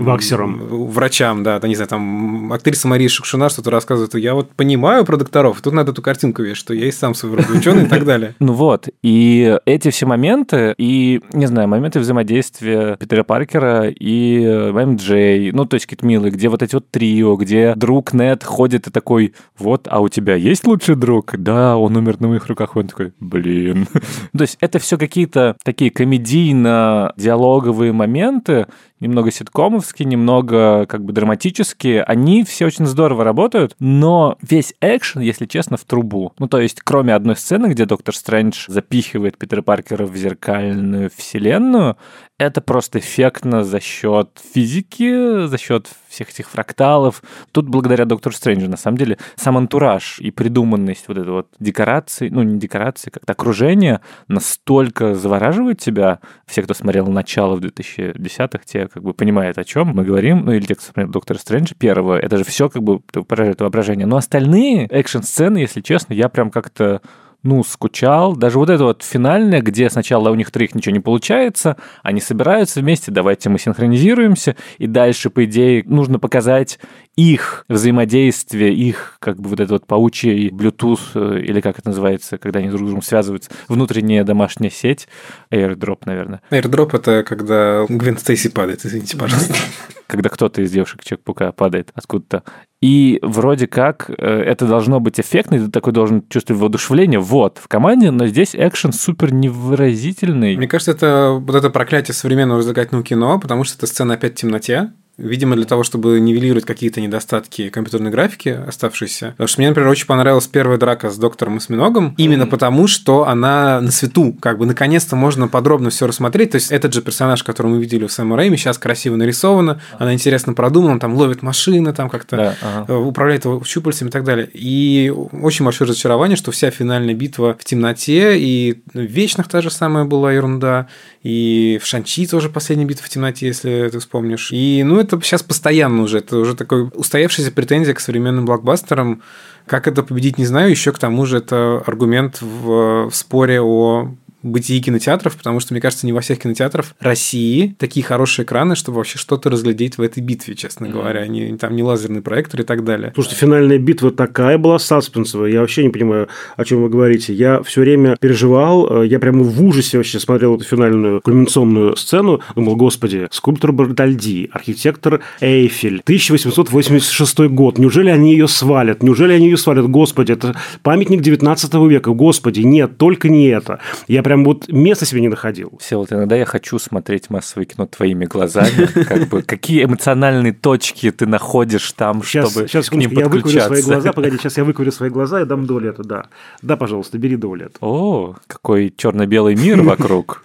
[SPEAKER 1] ваксерам,
[SPEAKER 3] врачам, да, там, не знаю, там актриса Мария Шукшина что-то рассказывает, я вот понимаю про докторов, тут надо эту картинку вешать, что я и сам свой ученый и так далее.
[SPEAKER 2] Ну вот, и эти все моменты, и не знаю, моменты взаимодействия Питера Паркера и МД, ну, то есть какие-то милые, где вот эти вот трио, где друг Нед ходит и такой, вот, а у тебя есть лучший друг? Да, он умер на моих руках. Он такой, блин. то есть это все какие-то такие комедийно-диалоговые моменты, немного ситкомовские, немного как бы драматические, они все очень здорово работают, но весь экшен, если честно, в трубу. Ну, то есть, кроме одной сцены, где Доктор Стрэндж запихивает Питера Паркера в зеркальную вселенную, это просто эффектно за счет физики, за счет всех этих фракталов. Тут благодаря Доктору Стрэнджу, на самом деле, сам антураж и придуманность вот этой вот декорации, ну, не декорации, как-то окружение настолько завораживает тебя. Все, кто смотрел начало в 2010-х, те как бы понимают, о чем мы говорим. Ну, или те, кто смотрел Доктора Стрэнджа первого, это же все как бы поражает воображение. Но остальные экшн-сцены, если честно, я прям как-то ну, скучал. Даже вот это вот финальное, где сначала у них троих ничего не получается, они собираются вместе, давайте мы синхронизируемся, и дальше, по идее, нужно показать их взаимодействие, их как бы вот этот вот паучий Bluetooth, э, или как это называется, когда они друг с другом связываются, внутренняя домашняя сеть, AirDrop, наверное.
[SPEAKER 3] AirDrop — это когда Гвен Стейси падает, извините, пожалуйста.
[SPEAKER 2] Когда кто-то из девушек Чек-Пука падает откуда-то. И вроде как э, это должно быть эффектно, ты такой должен чувствовать воодушевление, вот, в команде, но здесь экшен супер невыразительный.
[SPEAKER 3] Мне кажется, это вот это проклятие современного развлекательного кино, потому что это сцена опять в темноте, Видимо, для того, чтобы нивелировать какие-то недостатки компьютерной графики оставшиеся. Потому что мне, например, очень понравилась первая драка с доктором Осьминогом, именно mm-hmm. потому, что она на свету, как бы наконец-то можно подробно все рассмотреть. То есть этот же персонаж, который мы видели в Сэма Рэйме, сейчас красиво нарисована, она интересно продумана, там ловит машины, там как-то да, ага. Э, управляет его щупальцами и так далее. И очень большое разочарование, что вся финальная битва в темноте, и в Вечных та же самая была ерунда, и в Шанчи тоже последняя битва в темноте, если ты вспомнишь. И, ну, это сейчас постоянно уже, это уже такой устоявшаяся претензия к современным блокбастерам. Как это победить, не знаю. Еще к тому же это аргумент в, в споре о бытии кинотеатров, потому что, мне кажется, не во всех кинотеатрах России такие хорошие экраны, чтобы вообще что-то разглядеть в этой битве, честно mm-hmm. говоря. Не, там не лазерный проектор и так далее.
[SPEAKER 1] Слушайте, финальная битва такая была саспенсовая. Я вообще не понимаю, о чем вы говорите. Я все время переживал, э, я прямо в ужасе вообще смотрел эту финальную кульминационную сцену. Думал, господи, скульптор Бартальди, архитектор Эйфель, 1886 год. Неужели они ее свалят? Неужели они ее свалят? Господи, это памятник 19 века. Господи, нет, только не это. Я прям прям вот места себе не находил.
[SPEAKER 2] Все, вот иногда я хочу смотреть массовое кино твоими глазами. Как бы, какие эмоциональные точки ты находишь там, сейчас, чтобы сейчас, к ним я
[SPEAKER 1] выкурю свои глаза, погоди, сейчас я выкурю свои глаза и дам долету, да. Да, пожалуйста, бери долет.
[SPEAKER 2] О, какой черно-белый мир вокруг.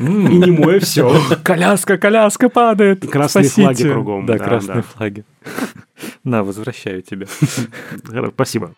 [SPEAKER 1] И не мое все.
[SPEAKER 2] Коляска, коляска падает.
[SPEAKER 1] Красные флаги кругом.
[SPEAKER 2] Да, красные флаги. На, возвращаю тебя.
[SPEAKER 1] Спасибо.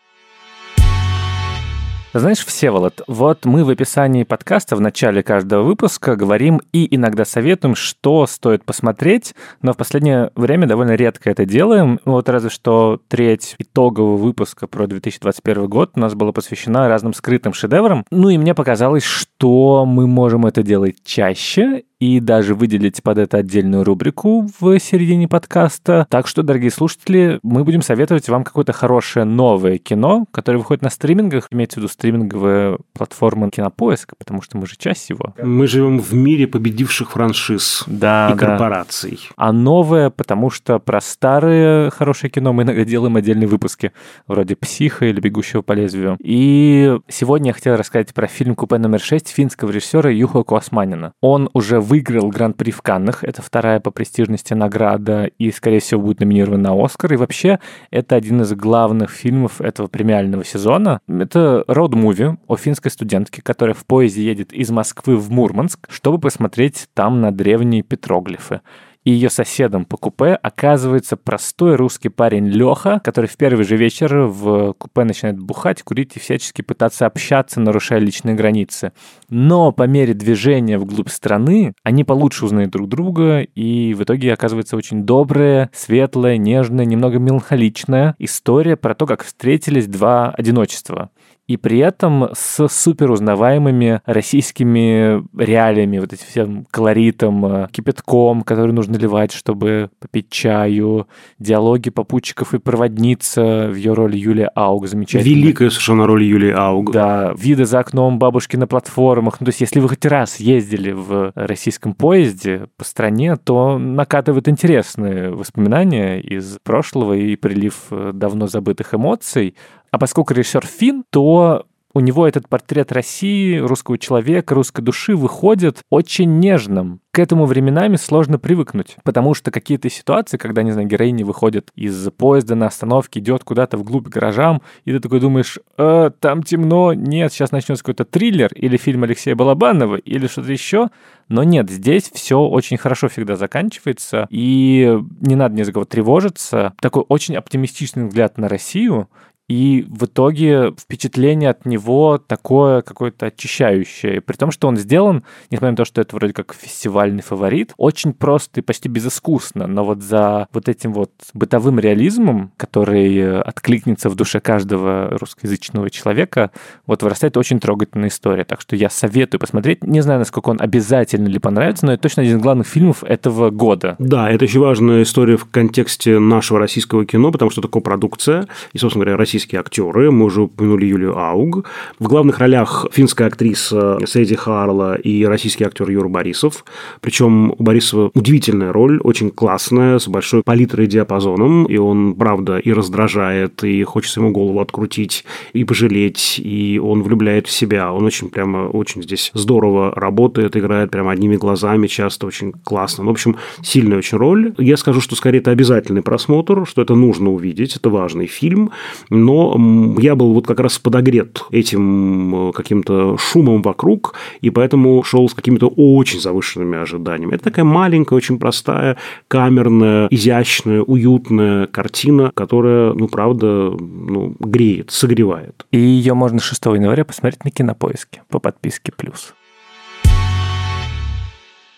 [SPEAKER 2] Знаешь, Всеволод, вот мы в описании подкаста в начале каждого выпуска говорим и иногда советуем, что стоит посмотреть, но в последнее время довольно редко это делаем. Вот разве что треть итогового выпуска про 2021 год у нас была посвящена разным скрытым шедеврам. Ну и мне показалось, что мы можем это делать чаще, и даже выделить под это отдельную рубрику в середине подкаста. Так что, дорогие слушатели, мы будем советовать вам какое-то хорошее новое кино, которое выходит на стримингах, имеется в виду стриминговая платформа Кинопоиска, потому что мы же часть его.
[SPEAKER 1] Мы живем в мире победивших франшиз
[SPEAKER 2] да,
[SPEAKER 1] и корпораций.
[SPEAKER 2] Да. А новое, потому что про старое хорошее кино мы иногда делаем отдельные выпуски, вроде «Психа» или «Бегущего по лезвию». И сегодня я хотел рассказать про фильм «Купе номер 6» финского режиссера Юхо Куасманина. Он уже выиграл Гран-при в Каннах. Это вторая по престижности награда и, скорее всего, будет номинирован на Оскар. И вообще, это один из главных фильмов этого премиального сезона. Это роуд-муви о финской студентке, которая в поезде едет из Москвы в Мурманск, чтобы посмотреть там на древние петроглифы и ее соседом по купе оказывается простой русский парень Леха, который в первый же вечер в купе начинает бухать, курить и всячески пытаться общаться, нарушая личные границы. Но по мере движения вглубь страны они получше узнают друг друга, и в итоге оказывается очень добрая, светлая, нежная, немного меланхоличная история про то, как встретились два одиночества и при этом с супер узнаваемыми российскими реалиями, вот этим всем колоритом, э, кипятком, который нужно наливать, чтобы попить чаю, диалоги попутчиков и проводница в ее роли Юлия Ауг, замечательно.
[SPEAKER 1] Великая совершенно роль Юлии Ауг.
[SPEAKER 2] Да, виды за окном бабушки на платформах. Ну, то есть, если вы хоть раз ездили в российском поезде по стране, то накатывают интересные воспоминания из прошлого и прилив э, давно забытых эмоций. А поскольку режиссер фин, то у него этот портрет России, русского человека, русской души выходит очень нежным. К этому временами сложно привыкнуть, потому что какие-то ситуации, когда, не знаю, героиня выходит из поезда на остановке, идет куда-то вглубь гаражам, и ты такой думаешь, э, там темно, нет, сейчас начнется какой-то триллер или фильм Алексея Балабанова или что-то еще, но нет, здесь все очень хорошо всегда заканчивается, и не надо ни за кого тревожиться. Такой очень оптимистичный взгляд на Россию, и в итоге впечатление от него такое какое-то очищающее. При том, что он сделан, несмотря на то, что это вроде как фестивальный фаворит, очень просто и почти безыскусно. Но вот за вот этим вот бытовым реализмом, который откликнется в душе каждого русскоязычного человека, вот вырастает очень трогательная история. Так что я советую посмотреть. Не знаю, насколько он обязательно ли понравится, но это точно один из главных фильмов этого года.
[SPEAKER 1] Да, это очень важная история в контексте нашего российского кино, потому что такое продукция. И, собственно говоря, российский российские актеры. Мы уже упомянули Юлию Ауг. В главных ролях финская актриса Сэдди Харла и российский актер Юра Борисов. Причем у Борисова удивительная роль, очень классная, с большой палитрой и диапазоном. И он, правда, и раздражает, и хочется ему голову открутить, и пожалеть, и он влюбляет в себя. Он очень прямо, очень здесь здорово работает, играет прямо одними глазами, часто очень классно. Ну, в общем, сильная очень роль. Я скажу, что скорее это обязательный просмотр, что это нужно увидеть, это важный фильм, но но я был вот как раз подогрет этим э, каким-то шумом вокруг, и поэтому шел с какими-то очень завышенными ожиданиями. Это такая маленькая, очень простая, камерная, изящная, уютная картина, которая, ну, правда, ну, греет, согревает.
[SPEAKER 2] И ее можно 6 января посмотреть на Кинопоиске по подписке «Плюс».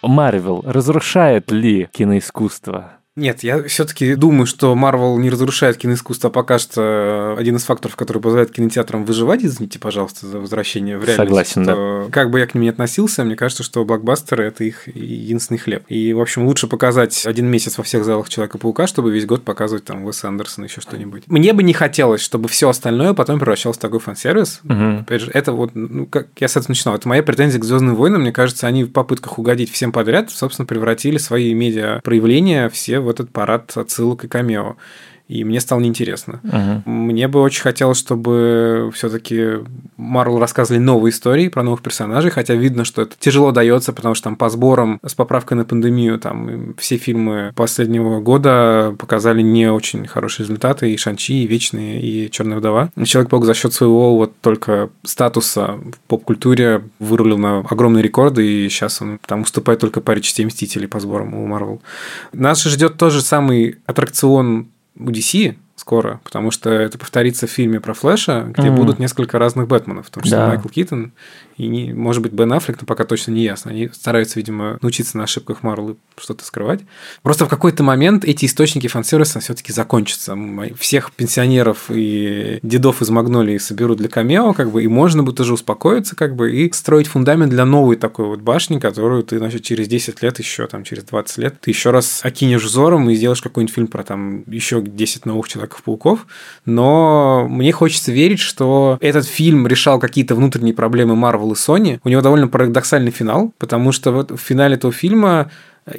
[SPEAKER 2] Марвел разрушает ли киноискусство?
[SPEAKER 3] Нет, я все-таки думаю, что Марвел не разрушает киноискусство, а пока что один из факторов, который позволяет кинотеатрам выживать, извините, пожалуйста, за возвращение в реальность.
[SPEAKER 2] Согласен,
[SPEAKER 3] да. Как бы я к ним ни относился, мне кажется, что блокбастеры – это их единственный хлеб. И, в общем, лучше показать один месяц во всех залах Человека-паука, чтобы весь год показывать там Уэс Андерсона, еще что-нибудь. Мне бы не хотелось, чтобы все остальное потом превращалось в такой фан-сервис. Угу. Опять же, это вот, ну, как я с этого начинал, это моя претензия к Звездным войнам. Мне кажется, они в попытках угодить всем подряд, собственно, превратили свои медиа проявления все в этот парад отсылок и камео и мне стало неинтересно. Uh-huh. Мне бы очень хотелось, чтобы все-таки Марвел рассказывали новые истории про новых персонажей, хотя видно, что это тяжело дается, потому что там по сборам с поправкой на пандемию там все фильмы последнего года показали не очень хорошие результаты, и Шанчи, и Вечные, и Черная вдова. Человек-паук за счет своего вот только статуса в поп-культуре вырулил на огромные рекорды, и сейчас он там уступает только паре частей Мстителей по сборам у Марвел. Нас ждет тот же самый аттракцион у DC, скоро, потому что это повторится в фильме про Флэша, где
[SPEAKER 2] Мгм.
[SPEAKER 3] будут несколько разных Бэтменов, в том числе
[SPEAKER 2] Да.
[SPEAKER 3] Майкл Китон и, не, может быть, Бен Аффлек, но пока точно не ясно. Они стараются, видимо, научиться на ошибках Марвел и что-то скрывать. Просто в какой-то момент эти источники фан-сервиса все-таки закончатся. Всех пенсионеров и дедов из Магнолии соберут для камео, как бы, и можно будет уже успокоиться, как бы, и строить фундамент для новой такой вот башни, которую ты, значит, через 10 лет еще, там, через 20 лет, ты еще раз окинешь взором и сделаешь какой-нибудь фильм про там еще 10 новых Человеков-пауков. Но мне хочется верить, что этот фильм решал какие-то внутренние проблемы Marvel и Sony. У него довольно парадоксальный финал, потому что вот в финале этого фильма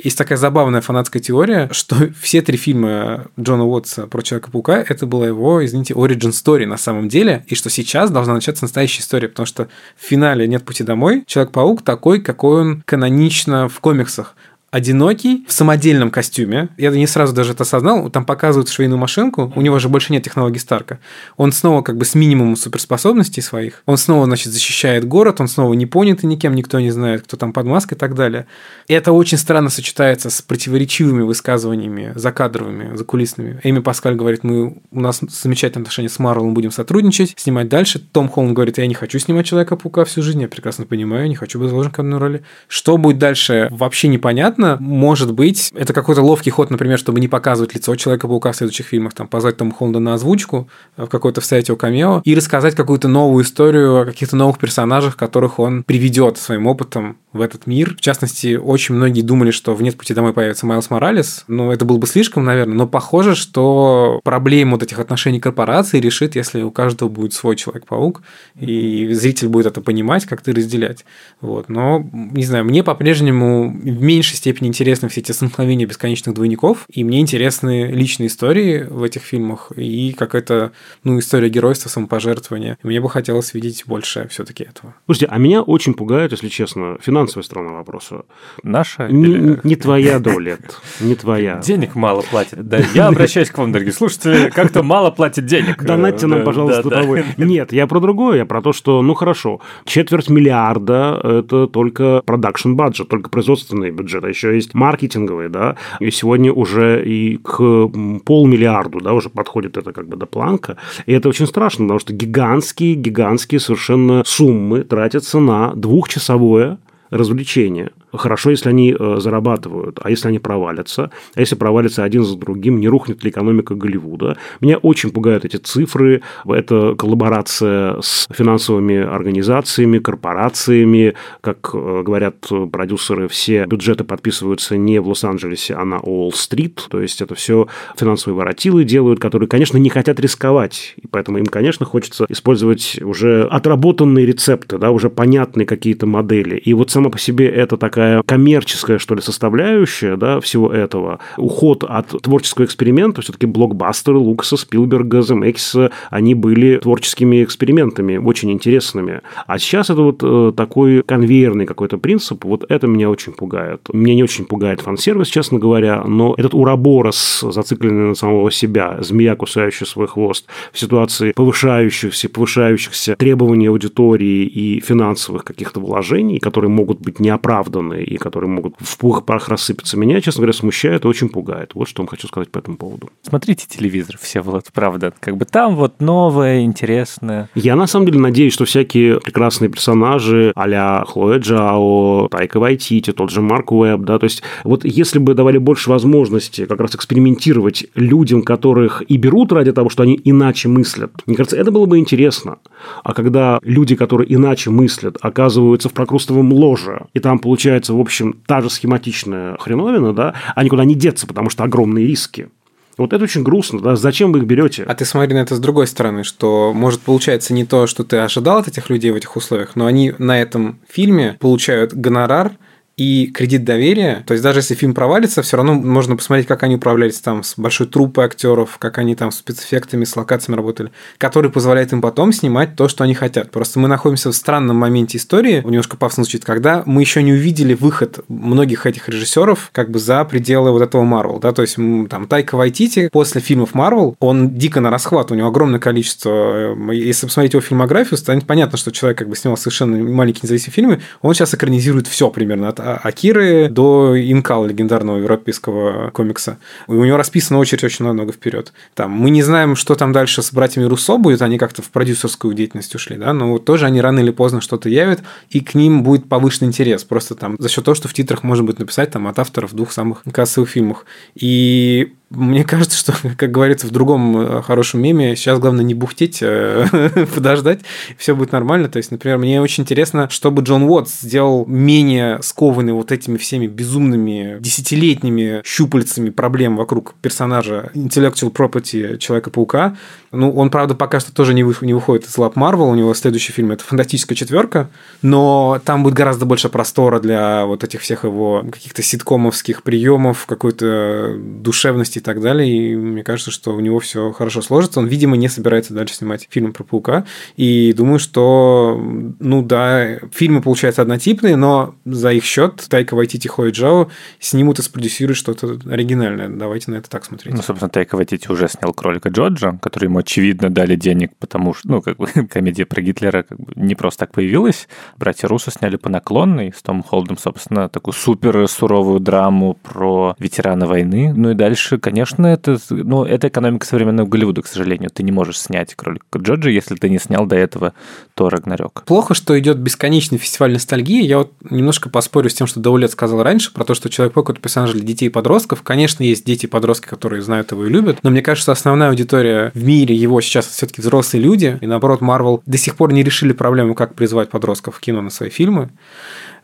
[SPEAKER 3] есть такая забавная фанатская теория, что все три фильма Джона Уотса про Человека-паука это была его, извините, origin story на самом деле, и что сейчас должна начаться настоящая история, потому что в финале «Нет пути домой» Человек-паук такой, какой он канонично в комиксах одинокий, в самодельном костюме. Я не сразу даже это осознал. Там показывают швейную машинку. У него же больше нет технологий Старка. Он снова как бы с минимумом суперспособностей своих. Он снова, значит, защищает город. Он снова не понятый никем. Никто не знает, кто там под маской и так далее. И это очень странно сочетается с противоречивыми высказываниями закадровыми, закулисными. Эми Паскаль говорит, мы, у нас замечательные отношения с Марвелом, будем сотрудничать, снимать дальше. Том Холланд говорит, я не хочу снимать Человека-паука всю жизнь, я прекрасно понимаю, не хочу быть заложником одной роли. Что будет дальше, вообще непонятно. Может быть, это какой-то ловкий ход, например, чтобы не показывать лицо Человека-паука в следующих фильмах, там, позвать Тома Холланда на озвучку, в какой-то вставить его камео, и рассказать какую-то новую историю о каких-то новых персонажах, которых он приведет своим опытом в этот мир. В частности, очень многие думали, что в «Нет пути домой» появится Майлз Моралес. Ну, это было бы слишком, наверное, но похоже, что проблему вот этих отношений корпорации решит, если у каждого будет свой Человек-паук, и зритель будет это понимать, как-то разделять. Вот. Но, не знаю, мне по-прежнему в меньшей степени интересны все эти столкновения бесконечных двойников, и мне интересны личные истории в этих фильмах, и какая-то, ну, история геройства, самопожертвования. И мне бы хотелось видеть больше все таки этого.
[SPEAKER 1] Слушайте, а меня очень пугает, если честно, финансовая сторона вопроса.
[SPEAKER 2] Наша?
[SPEAKER 1] Не,
[SPEAKER 2] или-
[SPEAKER 1] не твоя доля, не твоя.
[SPEAKER 2] Денег мало платят. Да, я обращаюсь к вам, дорогие слушатели, как-то мало платят денег.
[SPEAKER 1] Донатьте нам, пожалуйста, того. Нет, я про другое, я про то, что, ну хорошо, четверть миллиарда – это только продакшн бюджет, только производственный бюджет, а еще есть маркетинговый, да, и сегодня уже и к полмиллиарду, да, уже подходит это как бы до планка, и это очень страшно, потому что гигантские, гигантские совершенно суммы тратятся на двухчасовое развлечение. Хорошо, если они э, зарабатывают, а если они провалятся, а если провалятся один за другим, не рухнет ли экономика Голливуда. Меня очень пугают эти цифры, это коллаборация с финансовыми организациями, корпорациями, как э, говорят продюсеры, все бюджеты подписываются не в Лос-Анджелесе, а на Уолл-стрит, то есть это все финансовые воротилы делают, которые, конечно, не хотят рисковать, и поэтому им, конечно, хочется использовать уже отработанные рецепты, да, уже понятные какие-то модели. И вот сама по себе это такая коммерческая, что ли, составляющая да, всего этого. Уход от творческого эксперимента, все-таки блокбастеры Лукаса, Спилберга, Земекиса, они были творческими экспериментами, очень интересными. А сейчас это вот э, такой конвейерный какой-то принцип, вот это меня очень пугает. Меня не очень пугает фан-сервис, честно говоря, но этот уроборос, зацикленный на самого себя, змея, кусающая свой хвост, в ситуации повышающихся, повышающихся требований аудитории и финансовых каких-то вложений, которые могут быть неоправданы и которые могут в пух и прах рассыпаться, меня, честно говоря, смущает и очень пугает. Вот что вам хочу сказать по этому поводу.
[SPEAKER 2] Смотрите телевизор, все вот, правда. Как бы там вот новое, интересное.
[SPEAKER 1] Я на самом деле надеюсь, что всякие прекрасные персонажи а-ля Хлоя Джао, Тайка Вайтити, тот же Марк Уэбб, да, то есть вот если бы давали больше возможности как раз экспериментировать людям, которых и берут ради того, что они иначе мыслят, мне кажется, это было бы интересно. А когда люди, которые иначе мыслят, оказываются в прокрустовом ложе, и там получается, в общем, та же схематичная хреновина, да, а никуда не деться, потому что огромные риски. Вот это очень грустно, да, зачем вы их берете?
[SPEAKER 3] А ты смотри на это с другой стороны, что может получается не то, что ты ожидал от этих людей в этих условиях, но они на этом фильме получают гонорар и кредит доверия. То есть даже если фильм провалится, все равно можно посмотреть, как они управлялись там с большой труппой актеров, как они там с спецэффектами, с локациями работали, который позволяет им потом снимать то, что они хотят. Просто мы находимся в странном моменте истории, немножко пафосно звучит, когда мы еще не увидели выход многих этих режиссеров как бы за пределы вот этого Марвел, да, то есть там Тайка Вайтити после фильмов Марвел, он дико на расхват, у него огромное количество, э, если посмотреть его фильмографию, станет понятно, что человек как бы снимал совершенно маленькие независимые фильмы, он сейчас экранизирует все примерно, Акиры до Инкал, легендарного европейского комикса. И у него расписана очередь очень много вперед. Там, мы не знаем, что там дальше с братьями Руссо будет, они как-то в продюсерскую деятельность ушли, да, но тоже они рано или поздно что-то явят, и к ним будет повышенный интерес. Просто там за счет того, что в титрах можно будет написать там от авторов двух самых кассовых фильмов. И мне кажется, что, как говорится в другом э, хорошем меме, сейчас главное не бухтеть, э, подождать, все будет нормально. То есть, например, мне очень интересно, чтобы Джон Уотс сделал менее скованный вот этими всеми безумными десятилетними щупальцами проблем вокруг персонажа intellectual property Человека-паука. Ну, он, правда, пока что тоже не, вы- не выходит из лап Марвел, у него следующий фильм – это «Фантастическая четверка», но там будет гораздо больше простора для вот этих всех его каких-то ситкомовских приемов, какой-то душевности так далее. И мне кажется, что у него все хорошо сложится. Он, видимо, не собирается дальше снимать фильм про паука. И думаю, что, ну да, фильмы получаются однотипные, но за их счет Тайка Вайтити Хой Джао снимут и спродюсируют что-то оригинальное. Давайте на это так смотреть.
[SPEAKER 2] Ну, собственно, Тайка Вайтити уже снял кролика Джорджа, который ему, очевидно, дали денег, потому что, ну, как бы, комедия про Гитлера как бы не просто так появилась. Братья Руссо сняли по наклонной с Томом Холдом, собственно, такую супер суровую драму про ветерана войны. Ну и дальше, конечно, это, ну, это экономика современного Голливуда, к сожалению. Ты не можешь снять кролика Джорджа, если ты не снял до этого то Рагнарёк.
[SPEAKER 3] Плохо, что идет бесконечный фестиваль ностальгии. Я вот немножко поспорю с тем, что Даулет сказал раньше, про то, что Человек-паук – это персонаж для детей и подростков. Конечно, есть дети и подростки, которые знают его и любят, но мне кажется, основная аудитория в мире его сейчас все таки взрослые люди, и наоборот, Марвел до сих пор не решили проблему, как призвать подростков в кино на свои фильмы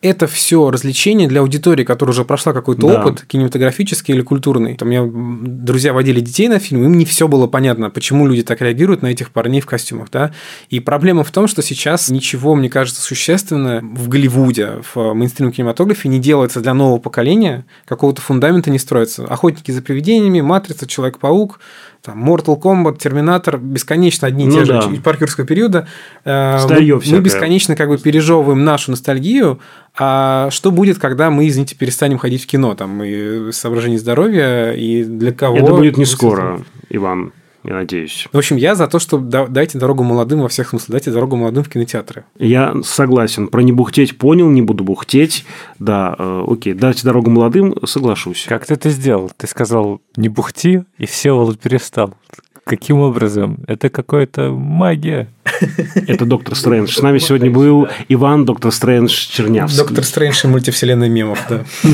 [SPEAKER 3] это все развлечение для аудитории, которая уже прошла какой-то
[SPEAKER 1] Да.
[SPEAKER 3] опыт кинематографический или культурный. Там меня друзья водили детей на фильм, им не все было понятно, почему люди так реагируют на этих парней в костюмах, да. И проблема в том, что сейчас ничего, мне кажется, существенно в Голливуде, в мейнстрим кинематографе не делается для нового поколения, какого-то фундамента не строится. Охотники за привидениями, Матрица, Человек-паук, там, Mortal Kombat, Терминатор, бесконечно одни и
[SPEAKER 1] Ну
[SPEAKER 3] те же
[SPEAKER 1] да.
[SPEAKER 3] из паркерского периода. Э,
[SPEAKER 1] Старьё
[SPEAKER 3] мы, мы бесконечно как бы пережевываем нашу ностальгию, а что будет, когда мы, извините, перестанем ходить в кино, там, и соображений здоровья, и для кого...
[SPEAKER 1] Это будет не скоро, Иван, я надеюсь.
[SPEAKER 3] В общем, я за то, что да- дайте дорогу молодым во всех смыслах, дайте дорогу молодым в кинотеатры.
[SPEAKER 1] Я согласен. Про не бухтеть понял, не буду бухтеть. Да, э, окей. Дайте дорогу молодым, соглашусь.
[SPEAKER 2] Как ты это сделал? Ты сказал «не бухти», и все перестал. Каким образом? Это какая-то магия.
[SPEAKER 1] Это доктор Стрэндж. С нами сегодня был Иван, доктор Стрэндж Чернявский.
[SPEAKER 3] Доктор Стрэндж и мультивселенная мемов, да.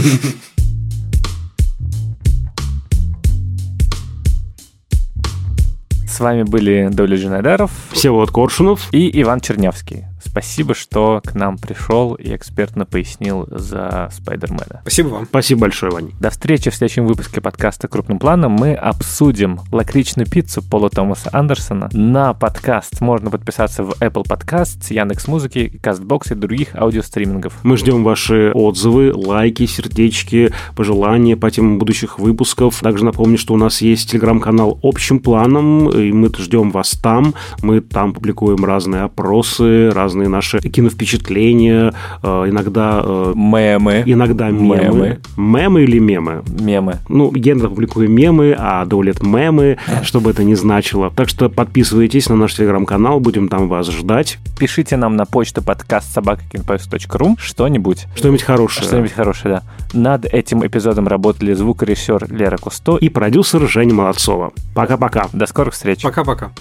[SPEAKER 2] С вами были Доля Джинайдаров
[SPEAKER 1] Всеволод Коршунов.
[SPEAKER 2] и Иван Чернявский. Спасибо, что к нам пришел и экспертно пояснил за Спайдермена.
[SPEAKER 3] Спасибо вам.
[SPEAKER 1] Спасибо большое, Вань.
[SPEAKER 2] До встречи в следующем выпуске подкаста «Крупным планом». Мы обсудим лакричную пиццу Пола Томаса Андерсона. На подкаст можно подписаться в Apple Podcasts, Яндекс.Музыки, Castbox и других аудиостримингов.
[SPEAKER 1] Мы ждем ваши отзывы, лайки, сердечки, пожелания по темам будущих выпусков. Также напомню, что у нас есть телеграм-канал «Общим планом», и мы ждем вас там. Мы там публикуем разные опросы, разные наши киновпечатления, э, иногда... э,
[SPEAKER 2] Мемы.
[SPEAKER 1] Иногда мемы.
[SPEAKER 2] Мемы.
[SPEAKER 1] Мемы или мемы?
[SPEAKER 2] Мемы.
[SPEAKER 1] Ну, иногда публикую мемы, а Даулет мемы, что бы это ни значило. Так что подписывайтесь на наш телеграм-канал, будем там вас ждать.
[SPEAKER 2] Пишите нам на почту подкаст собакакинпоиск.ру что-нибудь.
[SPEAKER 1] Что-нибудь хорошее.
[SPEAKER 2] Что-нибудь хорошее, да. Над этим эпизодом работали звукорежиссер Лера Кусто.
[SPEAKER 1] И продюсер Женя Молодцова. Пока-пока.
[SPEAKER 2] До скорых встреч.
[SPEAKER 3] Пока-пока.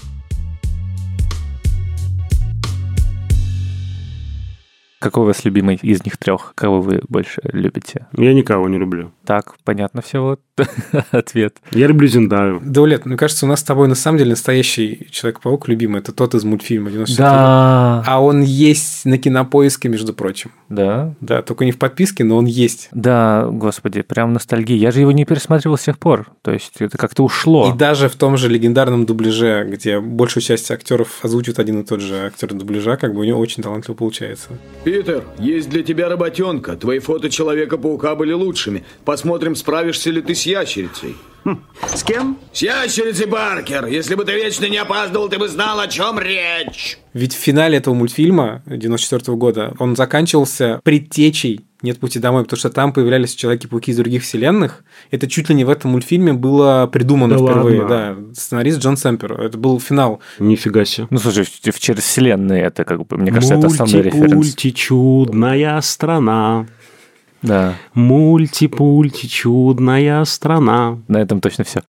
[SPEAKER 2] Какой у вас любимый из них трех? Кого вы больше любите?
[SPEAKER 1] Я никого не люблю.
[SPEAKER 2] Так, понятно все вот ответ.
[SPEAKER 1] Я люблю Зиндаю.
[SPEAKER 3] Даулет, мне кажется, у нас с тобой на самом деле настоящий Человек-паук любимый. Это тот из мультфильма 94
[SPEAKER 2] Да.
[SPEAKER 3] А он есть на кинопоиске, между прочим.
[SPEAKER 2] Да?
[SPEAKER 3] Да, только не в подписке, но он есть.
[SPEAKER 2] Да, господи, прям ностальгия. Я же его не пересматривал с тех пор. То есть это как-то ушло.
[SPEAKER 3] И даже в том же легендарном дубляже, где большую часть актеров озвучивает один и тот же актер дубляжа, как бы у него очень талантливо получается.
[SPEAKER 11] Питер, есть для тебя работенка. Твои фото Человека-паука были лучшими. Посмотрим, справишься ли ты с ящерицей.
[SPEAKER 8] С кем?
[SPEAKER 11] С ящерицей, Баркер! Если бы ты вечно не опаздывал, ты бы знал, о чем речь.
[SPEAKER 3] Ведь в финале этого мультфильма 94 года он заканчивался предтечей «Нет пути домой», потому что там появлялись Человеки-пауки из других вселенных. Это чуть ли не в этом мультфильме было придумано
[SPEAKER 1] Да
[SPEAKER 3] впервые.
[SPEAKER 1] ладно?
[SPEAKER 3] Да, сценарист Джон Сэмпер. Это был финал.
[SPEAKER 1] Нифига себе.
[SPEAKER 2] Ну, слушай, в- в- через вселенные это, как бы, мне кажется, это основной референс.
[SPEAKER 1] Мульти-пульти, чудная страна.
[SPEAKER 2] Да.
[SPEAKER 1] Мульти-пульти, чудная страна.
[SPEAKER 2] На этом точно все.